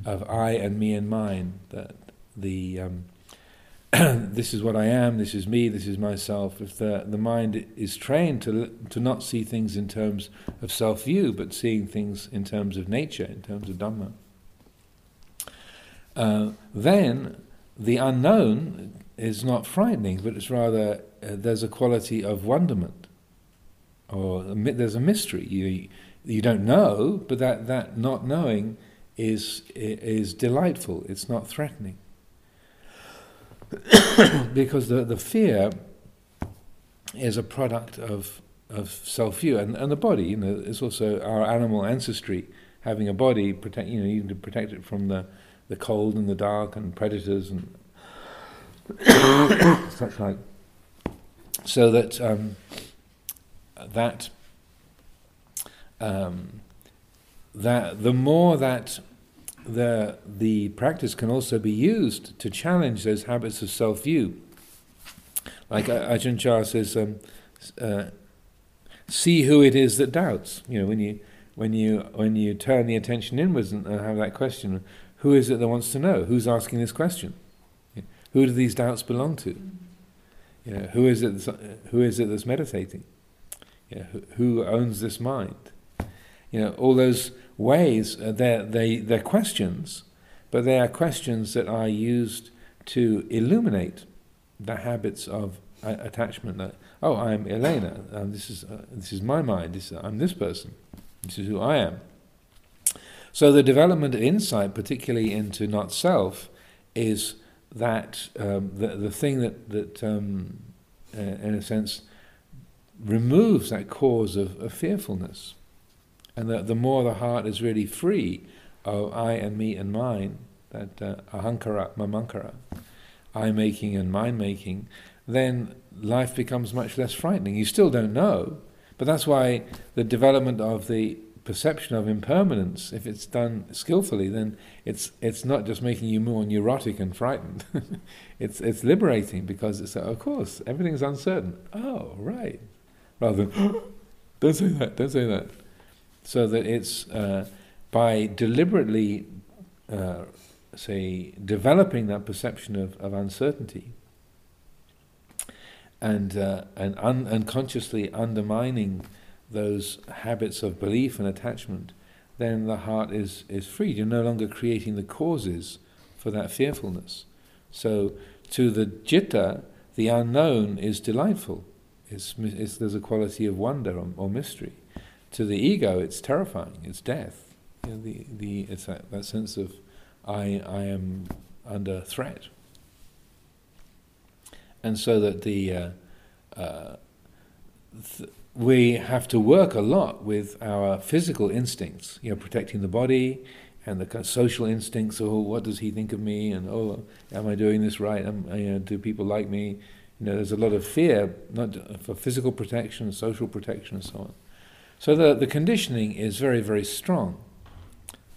Speaker 1: of I and me and mine, that the um, this is what I am, this is me, this is myself. If the, the mind is trained to, to not see things in terms of self view, but seeing things in terms of nature, in terms of Dhamma, uh, then the unknown is not frightening, but it's rather uh, there's a quality of wonderment, or there's a mystery. You you don't know, but that, that not knowing is is delightful. It's not threatening. because the, the fear is a product of of self view and, and the body, you know, is also our animal ancestry having a body protect you know, you need to protect it from the, the cold and the dark and predators and such like. So that um, that um, that the more that the the practice can also be used to challenge those habits of self view. Like Ajahn Chah says, um, uh, see who it is that doubts. You know, when you when you when you turn the attention inwards and have that question, who is it that wants to know? Who's asking this question? Who do these doubts belong to? You know, who is it? Who is it that's meditating? You know, who, who owns this mind? You know, all those ways, uh, they're, they, they're questions, but they are questions that are used to illuminate the habits of uh, attachment. That, oh, I'm Elena, um, this, is, uh, this is my mind, this, I'm this person, this is who I am. So the development of insight, particularly into not self, is that um, the, the thing that, that um, uh, in a sense, removes that cause of, of fearfulness. And that the more the heart is really free of I and me and mine, that uh, ahankara, mamankara, I making and mind making, then life becomes much less frightening. You still don't know, but that's why the development of the perception of impermanence, if it's done skillfully, then it's it's not just making you more neurotic and frightened. it's it's liberating because it's of course everything's uncertain. Oh right, rather than don't say that, don't say that so that it's uh, by deliberately, uh, say, developing that perception of, of uncertainty and uh, and un- unconsciously undermining those habits of belief and attachment, then the heart is is freed. You're no longer creating the causes for that fearfulness. So to the citta, the unknown is delightful. It's, it's, there's a quality of wonder or, or mystery to the ego, it's terrifying. It's death. You know, the the it's that, that sense of I I am under threat, and so that the uh, uh, th- we have to work a lot with our physical instincts. You know, protecting the body and the social instincts. Oh, what does he think of me? And oh, am I doing this right? Am, you know, do people like me? You know, there's a lot of fear, not for physical protection, social protection, and so on. So the, the conditioning is very, very strong.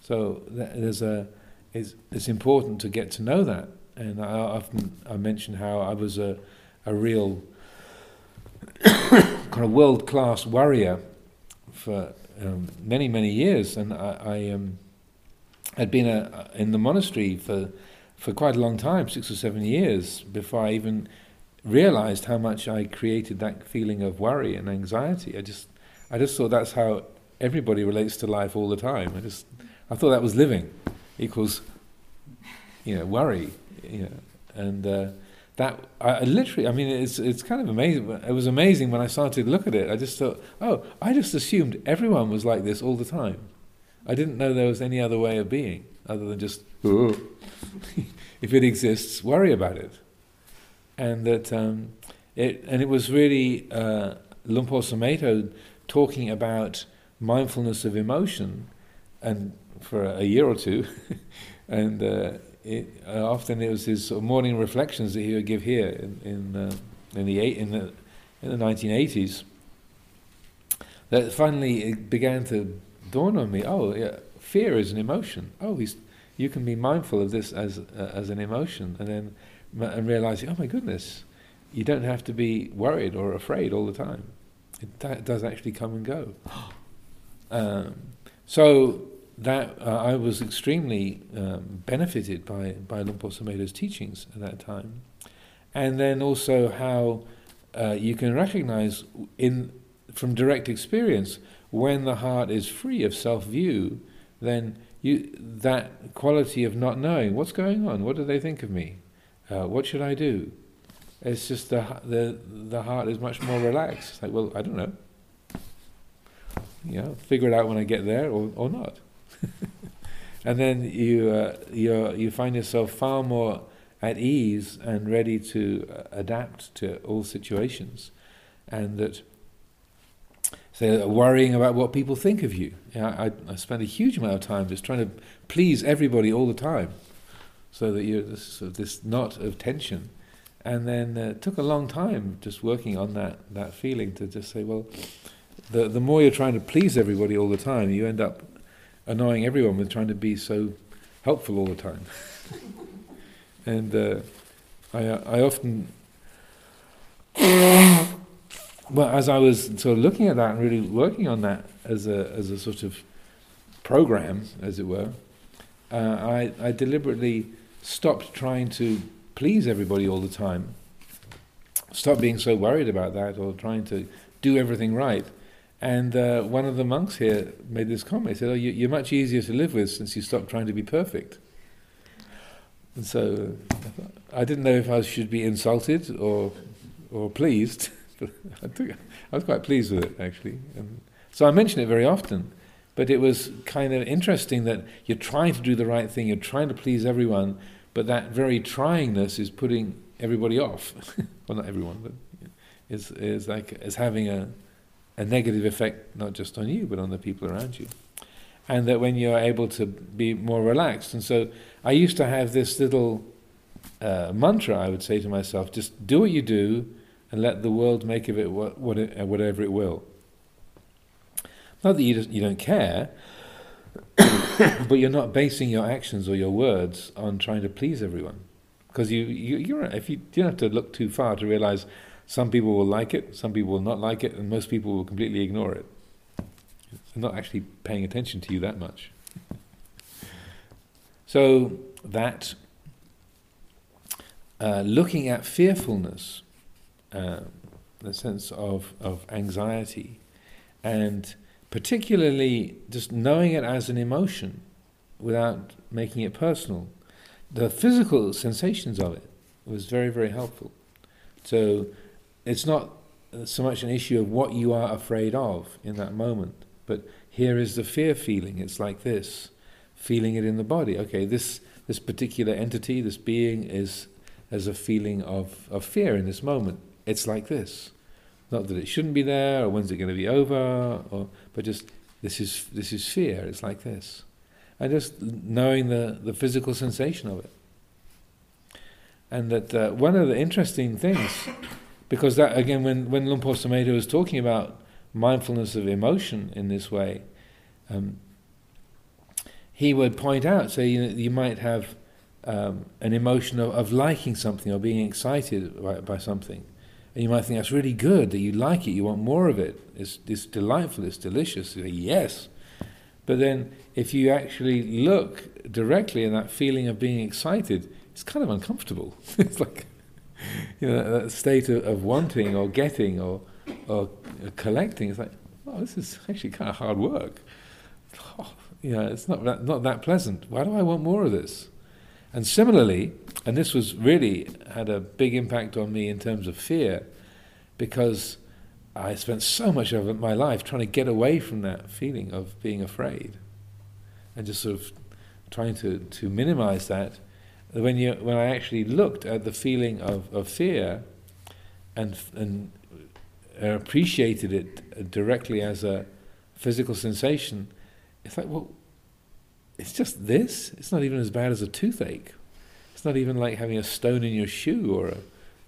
Speaker 1: So there's a, it's, it's important to get to know that. And I often I mention how I was a, a real kind of world class warrior for um, many, many years. And I, I um, had been a, in the monastery for, for quite a long time, six or seven years, before I even realized how much I created that feeling of worry and anxiety. I just I just thought that's how everybody relates to life all the time. I just I thought that was living equals you know worry, you know, and uh, that I, literally I mean it's it's kind of amazing. It was amazing when I started to look at it. I just thought, oh, I just assumed everyone was like this all the time. I didn't know there was any other way of being other than just if it exists, worry about it, and that um, it and it was really uh, Luang Por Sumedho talking about mindfulness of emotion, and for a year or two, and uh, it, uh, often it was his sort of morning reflections that he would give here in in, uh, in the eight, in the in the 1980s. That finally it began to dawn on me. Oh, yeah, fear is an emotion. Oh, you can be mindful of this as uh, as an emotion, and then and realizing, oh my goodness, you don't have to be worried or afraid all the time. It does actually come and go. Um, so that uh, I was extremely um, benefited by by Luang Por Sumedho's teachings at that time, and then also how uh, you can recognize in from direct experience when the heart is free of self-view, then you that quality of not knowing what's going on, what do they think of me, uh, what should I do? It's just the the the heart is much more relaxed. It's like, well, I don't know. You know, figure it out when I get there, or or not. and then you uh, you you find yourself far more at ease and ready to uh, adapt to all situations, and that so worrying about what people think of you. I, I spend a huge amount of time just trying to please everybody all the time, so that you're this, sort of this knot of tension. And then uh, it took a long time just working on that, that feeling to just say, well, the the more you're trying to please everybody all the time, you end up annoying everyone with trying to be so helpful all the time. and uh, I I often well, as I was sort of looking at that and really working on that as a as a sort of program, as it were, uh, I I deliberately stopped trying to please everybody all the time. Stopped being so worried about that or trying to do everything right. And uh, one of the monks here made this comment. He said, "Oh, you, you're much easier to live with since you stopped trying to be perfect." And so I didn't know if I should be insulted or or pleased. I, took, I was quite pleased with it actually. And so I mention it very often, but it was kind of interesting that you're trying to do the right thing, you're trying to please everyone, but that very tryingness is putting everybody off. well, not everyone, but is is like is having a a negative effect not just on you but on the people around you. And that when you're able to be more relaxed, and so I used to have this little uh, mantra I would say to myself: just do what you do, and let the world make of it what, what it, whatever it will. Not that you, just, you don't care, but you're not basing your actions or your words on trying to please everyone. Because you, you, you're, if you, you don't have to look too far to realize some people will like it, some people will not like it, and most people will completely ignore it. They're not actually paying attention to you that much. So that uh, looking at fearfulness uh, the sense of, of anxiety, and particularly just knowing it as an emotion without making it personal. The physical sensations of it was very, very helpful. So it's not so much an issue of what you are afraid of in that moment, but here is the fear feeling. It's like this, feeling it in the body. Okay, this this particular entity, this being, is as a feeling of, of fear in this moment it's like this. Not that it shouldn't be there, or when's it going to be over, or but just this is this is fear. It's like this, and just knowing the the physical sensation of it. And that uh, one of the interesting things, because that again, when when Luang Sumedho was talking about mindfulness of emotion in this way, um, he would point out, say you, know, you might have um, an emotion of, of liking something or being excited by, by something and you might think that's really good, that you like it, you want more of it. It's, it's delightful, it's delicious. Say, yes. But then if you actually look directly at that feeling of being excited, it's kind of uncomfortable. it's like, you know, that state of, of wanting or getting or, or collecting. It's like, oh, this is actually kind of hard work. Oh, you know, it's not that, not that pleasant. Why do I want more of this? And similarly, and this was really had a big impact on me in terms of fear, because I spent so much of my life trying to get away from that feeling of being afraid, and just sort of trying to, to minimize that. When you when I actually looked at the feeling of, of fear, and and appreciated it directly as a physical sensation, it's like well, it's just this. It's not even as bad as a toothache. It's not even like having a stone in your shoe or a,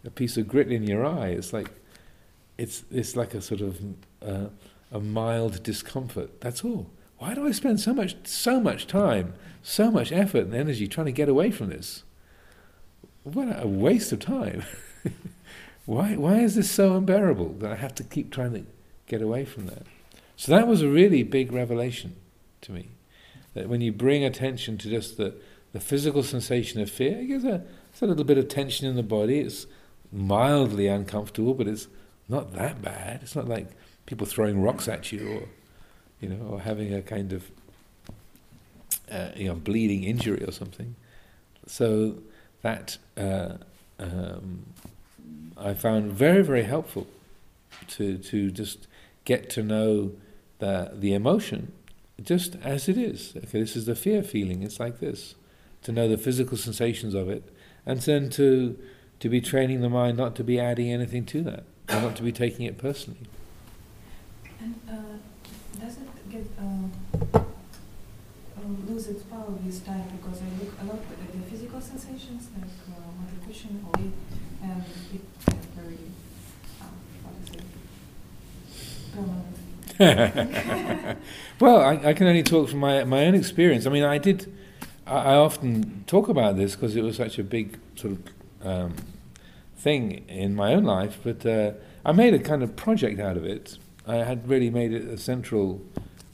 Speaker 1: a piece of grit in your eye. It's like it's it's like a sort of uh, a mild discomfort. That's all. Why do I spend so much so much time, so much effort and energy trying to get away from this? What a waste of time. why why is this so unbearable that I have to keep trying to get away from that? So that was a really big revelation to me. That when you bring attention to just the, the physical sensation of fear, it gives a, it's a little bit of tension in the body, it's mildly uncomfortable, but it's not that bad. It's not like people throwing rocks at you, or you know, or having a kind of uh, you know bleeding injury or something. So that uh, um, I found very very helpful to to just get to know the the emotion just as it is. Okay, this is the fear feeling. It's like this. To know the physical sensations of it, and then to to be training the mind not to be adding anything to that, and not to be taking it personally.
Speaker 2: And uh, does it get uh, lose its power time? Because I look a lot at the physical sensations, like uh, or it, and it gets very, um, how to say, permanent.
Speaker 1: well, I, I, can only talk from my my own experience. I mean, I did. I, I often talk about this because it was such a big sort of um, thing in my own life, but uh, I made a kind of project out of it. I had really made it a central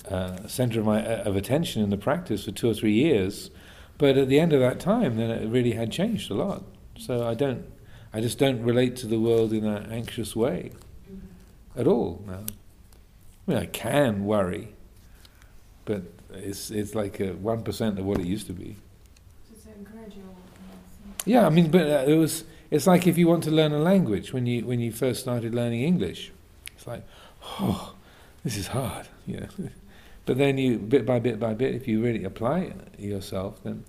Speaker 1: uh, center of my uh, of attention in the practice for two or three years, but at the end of that time, then it really had changed a lot. So I don't, I just don't relate to the world in an anxious way at all now. I mean, I can worry, but it's it's like one percent of what it used to be. Yeah, I mean, but uh, it was. It's like if you want to learn a language when you when you first started learning English. It's like, oh, this is hard, you know. but then you, bit by bit by bit, if you really apply yourself, then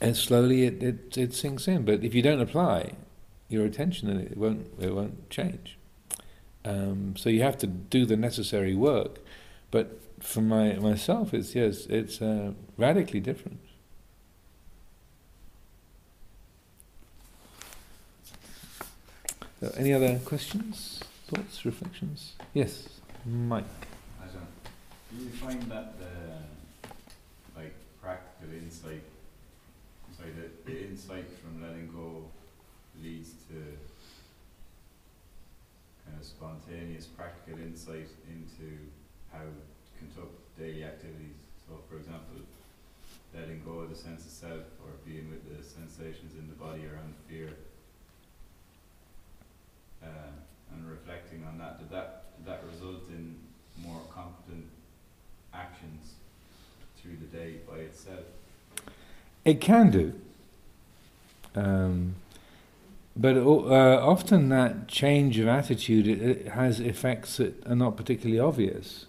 Speaker 1: and slowly it, it, it sinks in. But if you don't apply your attention, then it won't it won't change. Um, so you have to do the necessary work. But for my myself, it's yes, it's uh, radically different. So any other questions, thoughts, reflections? Yes, Mike.
Speaker 3: Do you find that the like practical insight, sorry, the, the insight from letting go leads to kind of spontaneous practical insight into how to conduct daily activities. So, for example, letting go of the sense of self or being with the sensations in the body around fear uh, and reflecting on that, did that did that result in more competent actions through the day by itself?
Speaker 1: It can do. Um, but uh, often that change of attitude it, it, has effects that are not particularly obvious.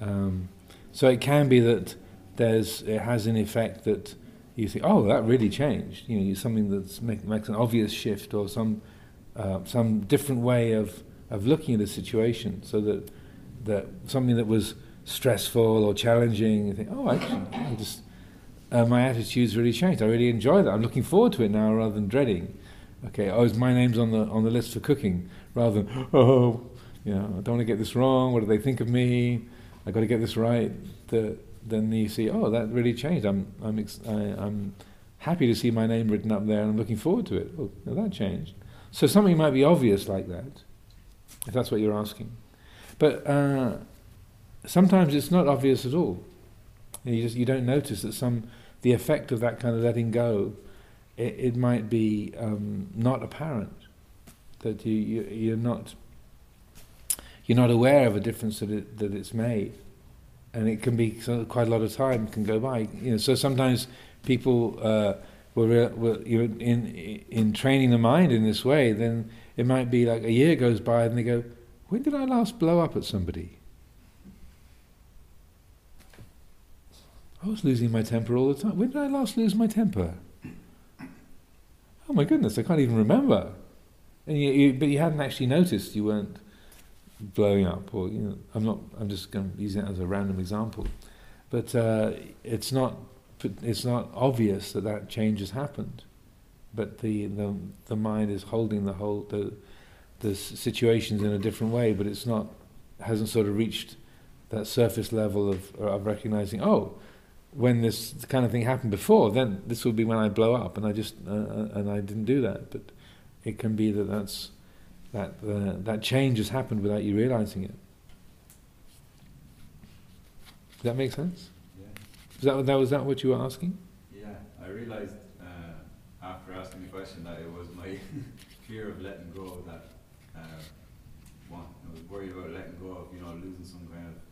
Speaker 1: Um, so it can be that there's it has an effect that you think, oh, that really changed. You know, something that make, makes an obvious shift or some uh, some different way of, of looking at a situation, so that that something that was stressful or challenging, you think, oh, actually, I just uh, my attitude's really changed. I really enjoy that. I'm looking forward to it now rather than dreading. Okay, oh, my name's on the on the list for cooking rather than oh, you know, I don't want to get this wrong. What do they think of me? I got to get this right. The, then you see, oh, that really changed. I'm I'm ex- I, am happy to see my name written up there, and I'm looking forward to it. Oh, that changed. So something might be obvious like that, if that's what you're asking. But uh, sometimes it's not obvious at all. You just you don't notice that some the effect of that kind of letting go, it, it might be um, not apparent. That you, you you're not you're not aware of a difference that it, that it's made, and it can be quite a lot of time can go by. You know, so sometimes people. Uh, will, will you know, in in training the mind in this way, then it might be like a year goes by and they go, when did I last blow up at somebody? I was losing my temper all the time. When did I last lose my temper? Oh my goodness, I can't even remember. And you, you, but you hadn't actually noticed you weren't blowing up, or you know, I'm not. I'm just going to use it as a random example, but uh, it's not. It's not obvious that that change has happened, but the the the mind is holding the whole the the situations in a different way, but it's not hasn't sort of reached that surface level of of recognizing. Oh, when this kind of thing happened before, then this will be when I blow up, and I just uh, uh, and I didn't do that. But it can be that that's that uh, that change has happened without you realizing it. Does that make sense?
Speaker 3: Yeah.
Speaker 1: Is that that was that what you were asking?
Speaker 3: Yeah, I realized uh, after asking asking the question that it was my fear of letting go of that uh, one, I was worried about letting go of, you know, losing some kind of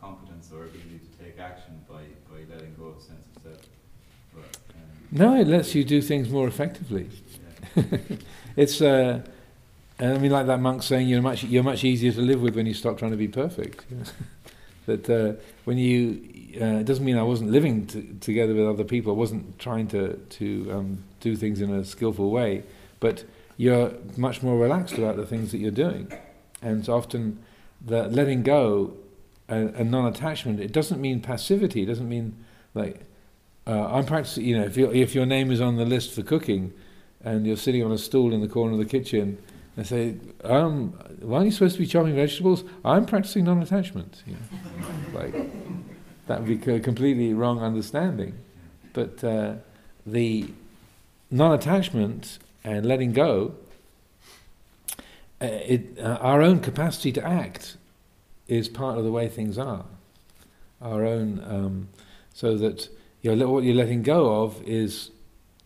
Speaker 3: competence or ability to take action by, by letting go of sense of self. But, um,
Speaker 1: No, it lets you do things more effectively.
Speaker 3: yeah.
Speaker 1: it's, uh, I mean, like that monk saying, you're much, you're much easier to live with when you stop trying to be perfect. You know? that uh, when you, uh, it doesn't mean I wasn't living t- together with other people, I wasn't trying to, to um, do things in a skillful way, but you're much more relaxed about the things that you're doing. And so often the letting go and, and non-attachment, it doesn't mean passivity, it doesn't mean like, uh, I'm practicing, you know, if, you if your name is on the list for cooking and you're sitting on a stool in the corner of the kitchen, and say, um, why aren't you supposed to be chopping vegetables? I'm practicing non-attachment. You know? like, that would be a completely wrong understanding. But uh, the non-attachment and letting go, uh, it, uh, our own capacity to act is part of the way things are. Our own, um, so that you're, what you're letting go of is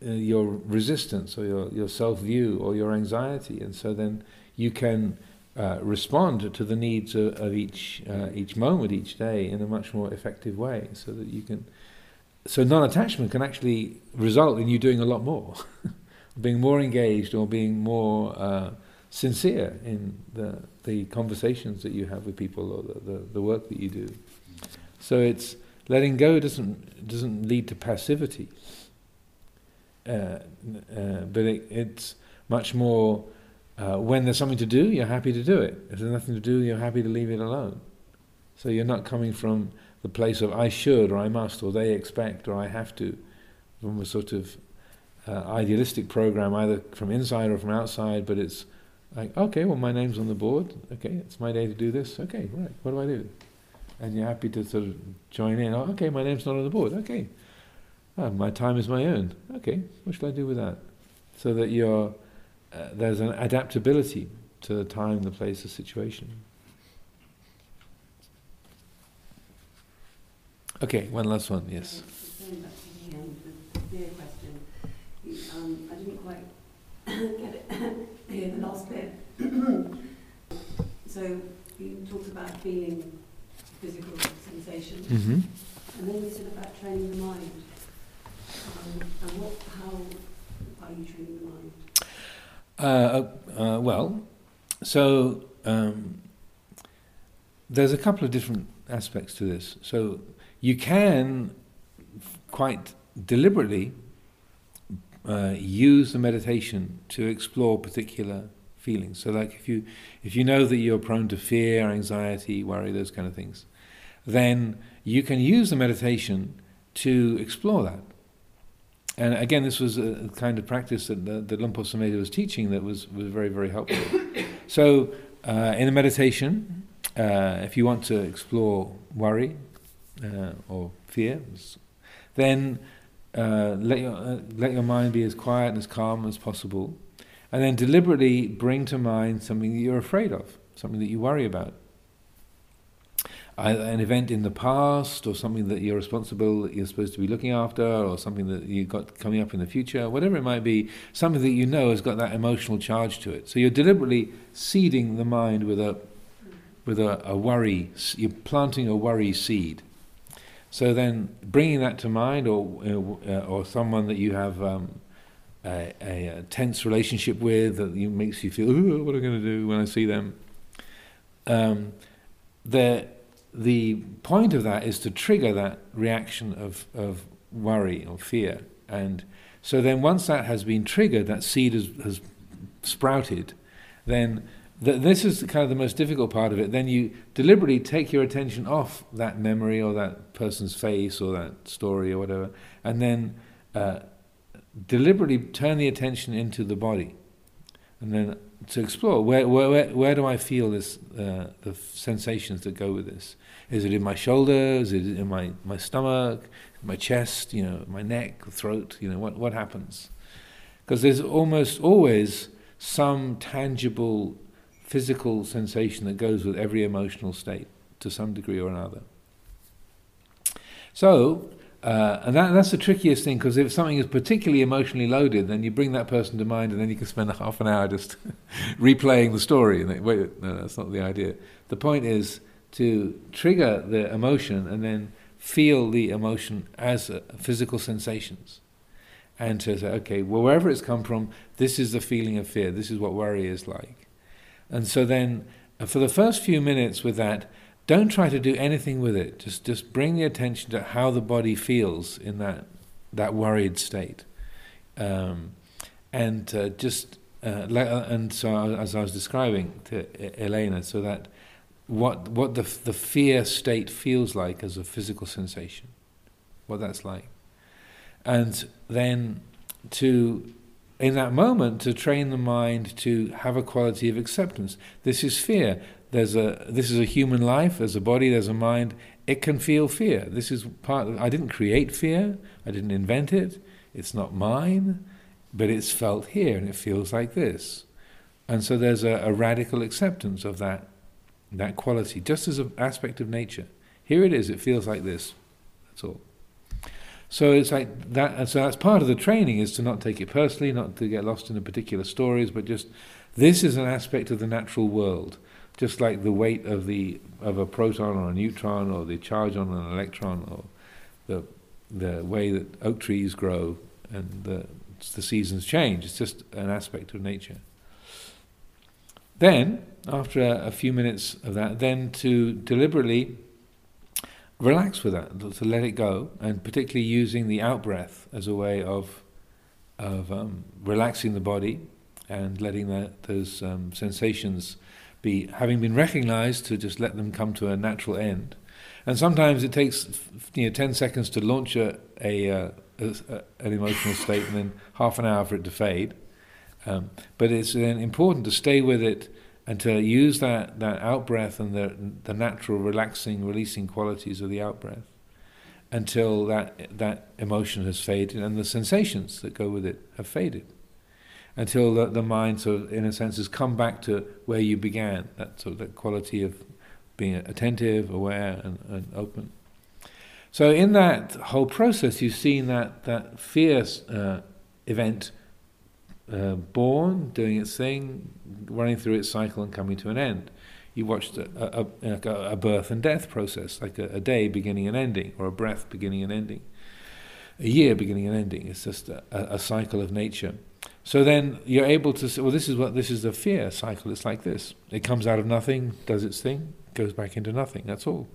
Speaker 1: uh, your resistance or your, your self view or your anxiety, and so then you can uh, respond to the needs of, of each uh, each moment, each day, in a much more effective way, so that you can. So non-attachment can actually result in you doing a lot more, being more engaged or being more uh, sincere in the the conversations that you have with people or the, the, the work that you do. So it's letting go doesn't doesn't lead to passivity. Uh, uh, but it, it's much more uh, when there's something to do, you're happy to do it. If there's nothing to do, you're happy to leave it alone. So you're not coming from the place of I should or I must or they expect or I have to, from a sort of uh, idealistic program, either from inside or from outside. But it's like, okay, well, my name's on the board. Okay, it's my day to do this. Okay, right. What do I do? And you're happy to sort of join in. Oh, okay, my name's not on the board. Okay, Ah, my time is my own. Okay, what should I do with that? So that you're, uh, there's an adaptability to the time, the place, the situation. Okay, one last one, yes.
Speaker 4: Going back to the, the question, um, I didn't quite get it hear the last bit. so you talked about feeling physical sensations,
Speaker 1: Mm-hmm.
Speaker 4: and then you said about training the mind. Um, and what, how are you training the mind?
Speaker 1: Uh, uh, well, so um, there's a couple of different aspects to this. So you can quite deliberately uh, use the meditation to explore particular feelings. So, like if you if you know that you're prone to fear, anxiety, worry, those kind of things, then you can use the meditation to explore that. And again, this was a kind of practice that, the, that Sumedho was teaching that was, was very, very helpful. so, uh, in the meditation, uh, if you want to explore worry uh, or fear, then uh, let, your, uh, let your mind be as quiet and as calm as possible. And then deliberately bring to mind something that you're afraid of, something that you worry about either an event in the past or something that you're responsible that you're supposed to be looking after or something that you've got coming up in the future whatever it might be something that you know has got that emotional charge to it so you're deliberately seeding the mind with a with a, a worry you're planting a worry seed so then bringing that to mind or uh, or someone that you have um, a, a, a, tense relationship with that makes you feel what am I going to do when I see them um, the the point of that is to trigger that reaction of, of worry or fear. And so then once that has been triggered, that seed has, has sprouted, then this is kind of the most difficult part of it. Then you deliberately take your attention off that memory or that person's face or that story or whatever, and then uh, deliberately turn the attention into the body. And then to explore where, where, where, do I feel this, uh, the sensations that go with this? Is it in my shoulders? Is it in my, my stomach, my chest, you know, my neck, throat? You know, what, what happens? Because there's almost always some tangible physical sensation that goes with every emotional state to some degree or another. So, Uh, and that, that's the trickiest thing because if something is particularly emotionally loaded, then you bring that person to mind and then you can spend half an hour just replaying the story. And they, wait, no, that's not the idea. The point is to trigger the emotion and then feel the emotion as physical sensations. And to say, okay, well, wherever it's come from, this is the feeling of fear, this is what worry is like. And so then, uh, for the first few minutes with that, don't try to do anything with it. Just just bring the attention to how the body feels in that that worried state, um, and uh, just uh, uh and so as I was describing to Elena, so that what what the the fear state feels like as a physical sensation, what that's like, and then to in that moment to train the mind to have a quality of acceptance. This is fear. There's a this is a human life. There's a body. There's a mind. It can feel fear. This is part. Of, I didn't create fear. I didn't invent it. It's not mine, but it's felt here, and it feels like this. And so there's a, a radical acceptance of that that quality, just as an aspect of nature. Here it is. It feels like this. That's all. So it's like that, so that's part of the training is to not take it personally, not to get lost in the particular stories, but just this is an aspect of the natural world just like the weight of the of a proton or a neutron or the charge on an electron or the the way that oak trees grow and the the seasons change. It's just an aspect of nature. Then, after a, a few minutes of that, then to deliberately relax with that, to let it go, and particularly using the out breath as a way of of um, relaxing the body and letting that, those um, sensations be having been recognized to just let them come to a natural end. And sometimes it takes you know ten seconds to launch a, a, uh, a, a an emotional state, and then half an hour for it to fade. Um, but it's then important to stay with it and to use that, that out breath and the the natural relaxing, releasing qualities of the out breath until that that emotion has faded and the sensations that go with it have faded until the, the mind sort of, in a sense, has come back to where you began, that sort of that quality of being attentive, aware, and, and open. So in that whole process, you've seen that that fear uh, event uh, born, doing its thing, running through its cycle, and coming to an end. You watched a, a, a birth and death process, like a, a, day beginning and ending, or a breath beginning and ending, a year beginning and ending. It's just a, cycle of nature. So then you're able to say, well, this is what this is the fear cycle. It's like this. It comes out of nothing, does its thing, goes back into nothing. That's all.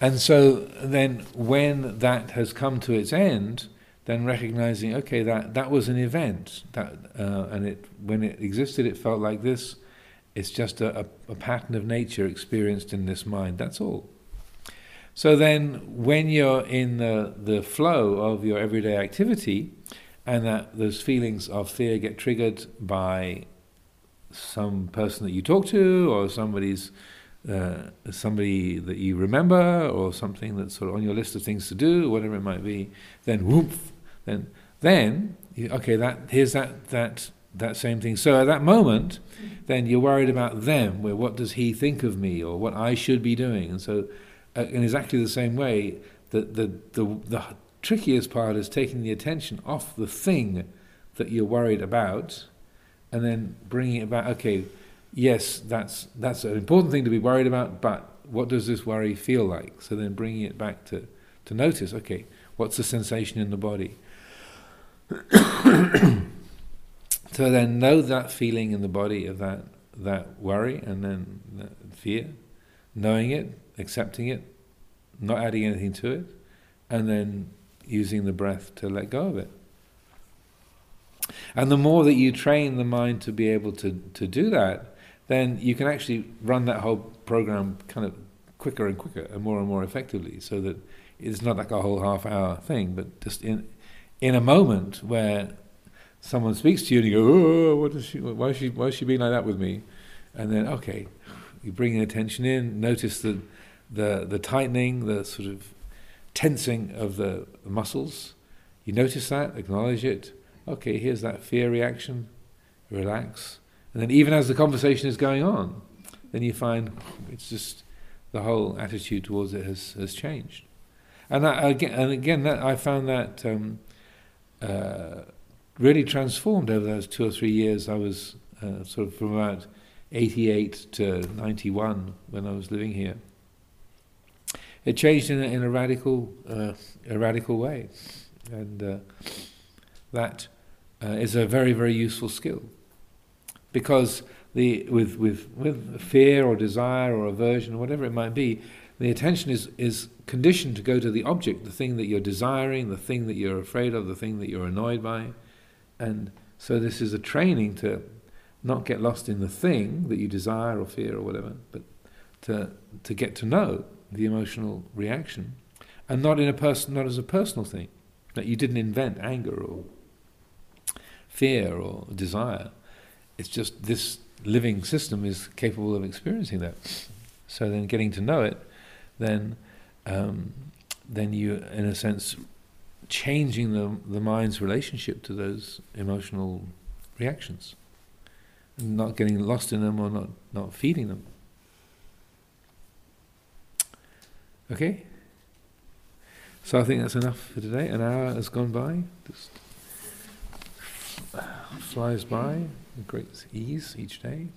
Speaker 1: And so then when that has come to its end, then recognizing, okay, that, that was an event, that uh, and it when it existed, it felt like this. It's just a, a, a pattern of nature experienced in this mind. That's all. So then, when you're in the, the flow of your everyday activity, and that those feelings of fear get triggered by some person that you talk to or somebody's uh, somebody that you remember or something that's sort of on your list of things to do, whatever it might be, then whoop, then then okay, that here's that that that same thing. So at that moment, then you're worried about them. Where what does he think of me, or what I should be doing? And so, uh, in exactly the same way, the the the, the trickiest part is taking the attention off the thing that you're worried about and then bringing it back okay yes that's that's an important thing to be worried about but what does this worry feel like? So then bringing it back to to notice okay what's the sensation in the body? So then know that feeling in the body of that that worry and then that fear knowing it accepting it not adding anything to it and then using the breath to let go of it. And the more that you train the mind to be able to, to do that, then you can actually run that whole program kind of quicker and quicker and more and more effectively so that it's not like a whole half hour thing, but just in in a moment where someone speaks to you and you go, oh, what is she, why is she, why is she being like that with me? And then, okay, you bring attention in, notice the, the, the tightening, the sort of tensing of the muscles. You notice that, acknowledge it. Okay, here's that fear reaction. Relax. And then, even as the conversation is going on, then you find it's just the whole attitude towards it has, has changed. And again, and again, that I found that um, uh, really transformed over those two or three years. I was uh, sort of from about 88 to 91 when I was living here. It changed in a, in a radical, uh, a radical way, and uh, that uh, is a very, very useful skill. Because the with with with fear or desire or aversion or whatever it might be, the attention is is conditioned to go to the object, the thing that you're desiring, the thing that you're afraid of, the thing that you're annoyed by, and so this is a training to not get lost in the thing that you desire or fear or whatever, but to to get to know the emotional reaction, and not in a person, not as a personal thing, that you didn't invent anger or fear or desire. It's just this living system is capable of experiencing that. So then, getting to know it, then, um, then you, in a sense, changing the the mind's relationship to those emotional reactions, and not getting lost in them or not not feeding them. Okay. So I think that's enough for today. An hour has gone by. Just flies by with great ease each day.